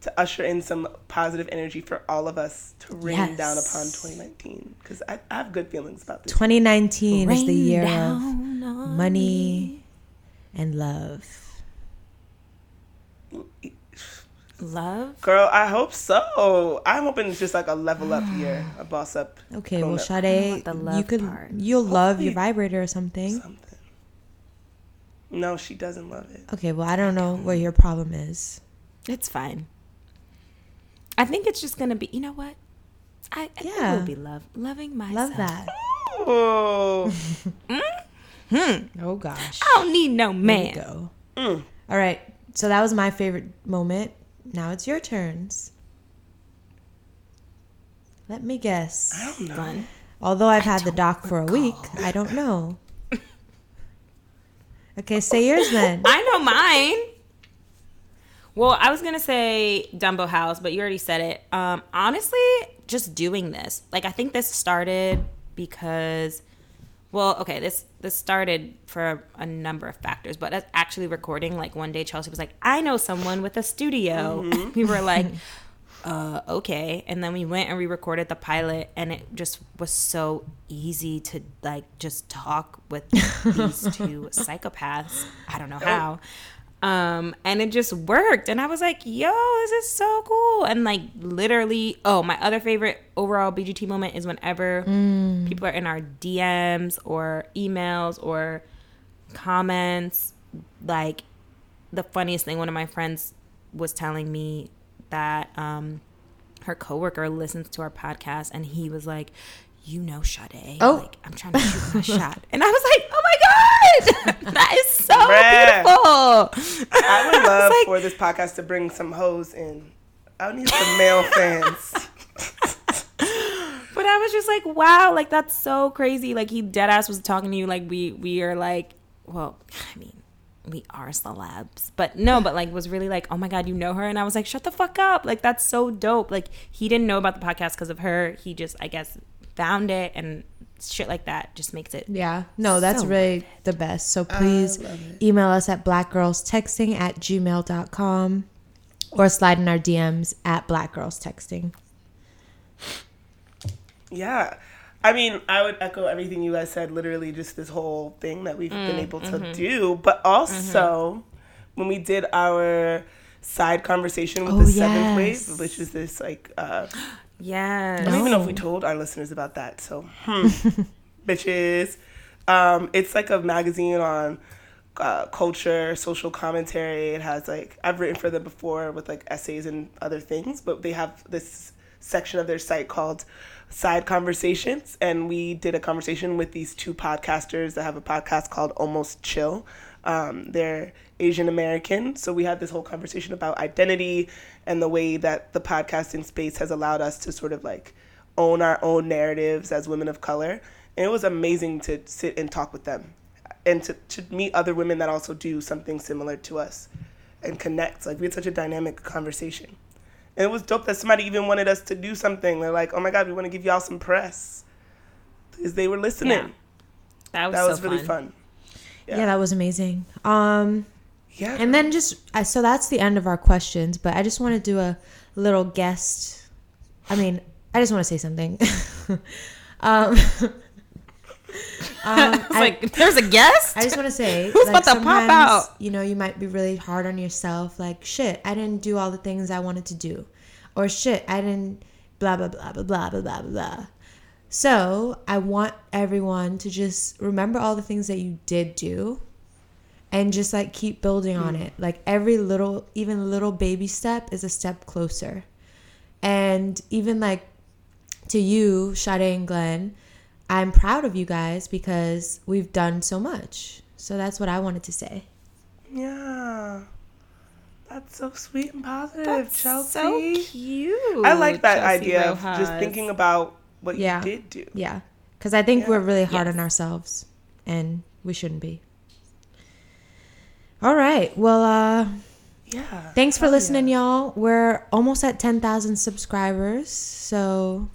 to usher in some positive energy for all of us to rain down upon 2019 because I, I have good feelings about this. 2019 is the Rain year of down on money and love. Love. Girl, I hope so. I'm hoping it's just like a level up year, [gasps] a boss up. Okay, well, grown up Sade, the you love could part. you'll love your vibrator or something. something. No, she doesn't love it. Okay, well, I don't know where your problem is. It's fine. I think it's just gonna be. You know what? I, I think Yeah. it will be love, loving myself. Love that. Oh, [laughs] Hmm. Oh gosh. I don't need no There man. go. Mm. All right. So that was my favorite moment. Now it's your turns. Let me guess. I don't know. Fun. Although I've had the doc for a week, I don't know. [laughs] Okay, say yours then. I know mine. Well, I was gonna say Dumbo House, but you already said it. Um, honestly, just doing this. Like, I think this started because, well, okay, this this started for a number of factors, but actually recording. Like one day, Chelsea was like, "I know someone with a studio." [laughs] we were like. [laughs] Uh, okay and then we went and we recorded the pilot and it just was so easy to like just talk with these [laughs] two psychopaths i don't know how um and it just worked and i was like yo this is so cool and like literally oh my other favorite overall bgt moment is whenever people are in our dms or emails or comments like the funniest thing one of my friends was telling me that um her coworker listens to our podcast and he was like you know Sade. Oh. like i'm trying to shoot my shot and i was like oh my god [laughs] that is so Bruh. beautiful I would [laughs] love like- for this podcast to bring some hoes in. I need some male fans. [laughs] But I was just like, wow, like that's so crazy. Like he dead ass was talking to you like we we are like, well, I mean, we are celebs, but no, but like was really like, oh my god, you know her, and I was like, shut the fuck up, like that's so dope. Like he didn't know about the podcast because of her. He just, I guess, found it and shit like that just makes it. Yeah. No, that's So really the best. So please email us at blackgirlstexting at gmail.com or slide in our DMs at Black Girls Texting. Yeah. I mean, I would echo everything you guys said, literally just this whole thing that we've Mm, been able to mm-hmm. do. But also, when we did our side conversation with Oh, the seventh yes. wave, which is this like uh [gasps] Yes. I don't even know if we told our listeners about that. So, hmm. [laughs] bitches. Um, it's like a magazine on uh, culture, social commentary. It has like I've written for them before with like essays and other things, but they have this section of their site called Side Conversations, and we did a conversation with these two podcasters that have a podcast called Almost Chill. Um, they're Asian American, so we had this whole conversation about identity and the way that the podcasting space has allowed us to sort of like own our own narratives as women of color. And it was amazing to sit and talk with them and to, to meet other women that also do something similar to us and connect. Like we had such a dynamic conversation. And it was dope that somebody even wanted us to do something. They're like, oh my God, we want to give y'all some press. Because they were listening. Yeah. That was, That so was really fun. fun. Yeah. that was amazing. Um, Yeah. and then just so that's the end of our questions, but I just want to do a little guest. I mean, I just want to say something. [laughs] um, [laughs] um, [laughs] I- like there's a guest. I just want to say, [laughs] Who's like, about to pop out? You know, you might be really hard on yourself. Like, shit, I didn't do all the things I wanted to do, or shit, I didn't. Blah blah blah blah blah blah blah blah. So I want everyone to just remember all the things that you did do, and just like keep building on it. Like every little, even little baby step is a step closer, and even like to you, Sade and Glynn, I'm proud of you guys because we've done so much. So that's what I wanted to say. Yeah. That's so sweet and positive, That's Chelsea. so cute. I like that Chelsea idea of just thinking about what Yeah. you did do. Yeah. Because I think Yeah. we're really hard Yes. on ourselves and we shouldn't be. All right. Well, uh, Yeah. thanks for listening, yeah. y'all. We're almost at 10,000 subscribers. So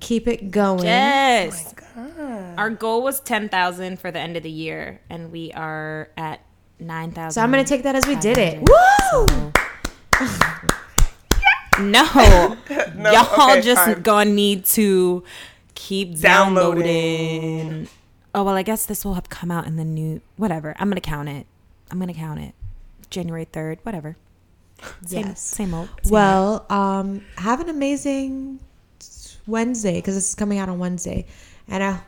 keep it going. Yes. God. Our goal was 10,000 for the end of the year, and we are at 9,000. So I'm going to take that as we did it. 500. Woo! [laughs] No. No, [laughs] Y'all okay, just fine. gonna need to keep Downloading. downloading. Oh, well, I guess this will have come out in the new. Whatever. I'm going to count it. I'm going to count it. January 3rd, whatever. Same, Yes. Same old. same old. Well, um, have an amazing Wednesday because this is coming out on Wednesday. And I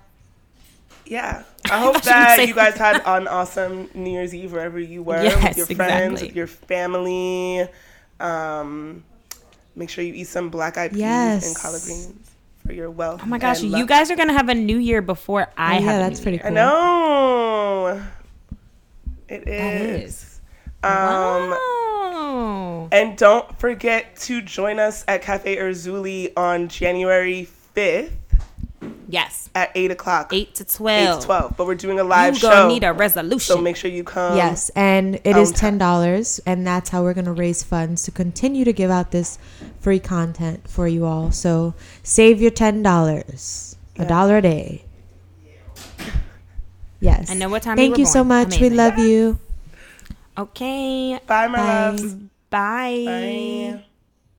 Yeah. I hope thought you would that you guys had an awesome New Year's Eve wherever you were Yes, with your friends, exactly. with your family. Um, make sure you eat some black eyed peas Yes. and collard greens for your wealth. Oh my gosh, you guys are going to have a new year before I Oh, have yeah, a that's new pretty year. I cool. know. It That is. Is. Um, Wow. And don't forget to join us at Cafe Erzuli on January 5th Yes. at 8 o'clock. 8 to 12. 8 12. to 12. But we're doing a live you gonna need a resolution. so make sure you come. Yes, and it is um, ten dollars, and that's how we're gonna raise funds to continue to give out this free content for you all. So save your ten dollars, a Yeah. dollar a day. [laughs] Yes. I know what time it is. Thank you you were so born. much. We love you. Okay. Bye, my Bye. loves. Bye. Bye.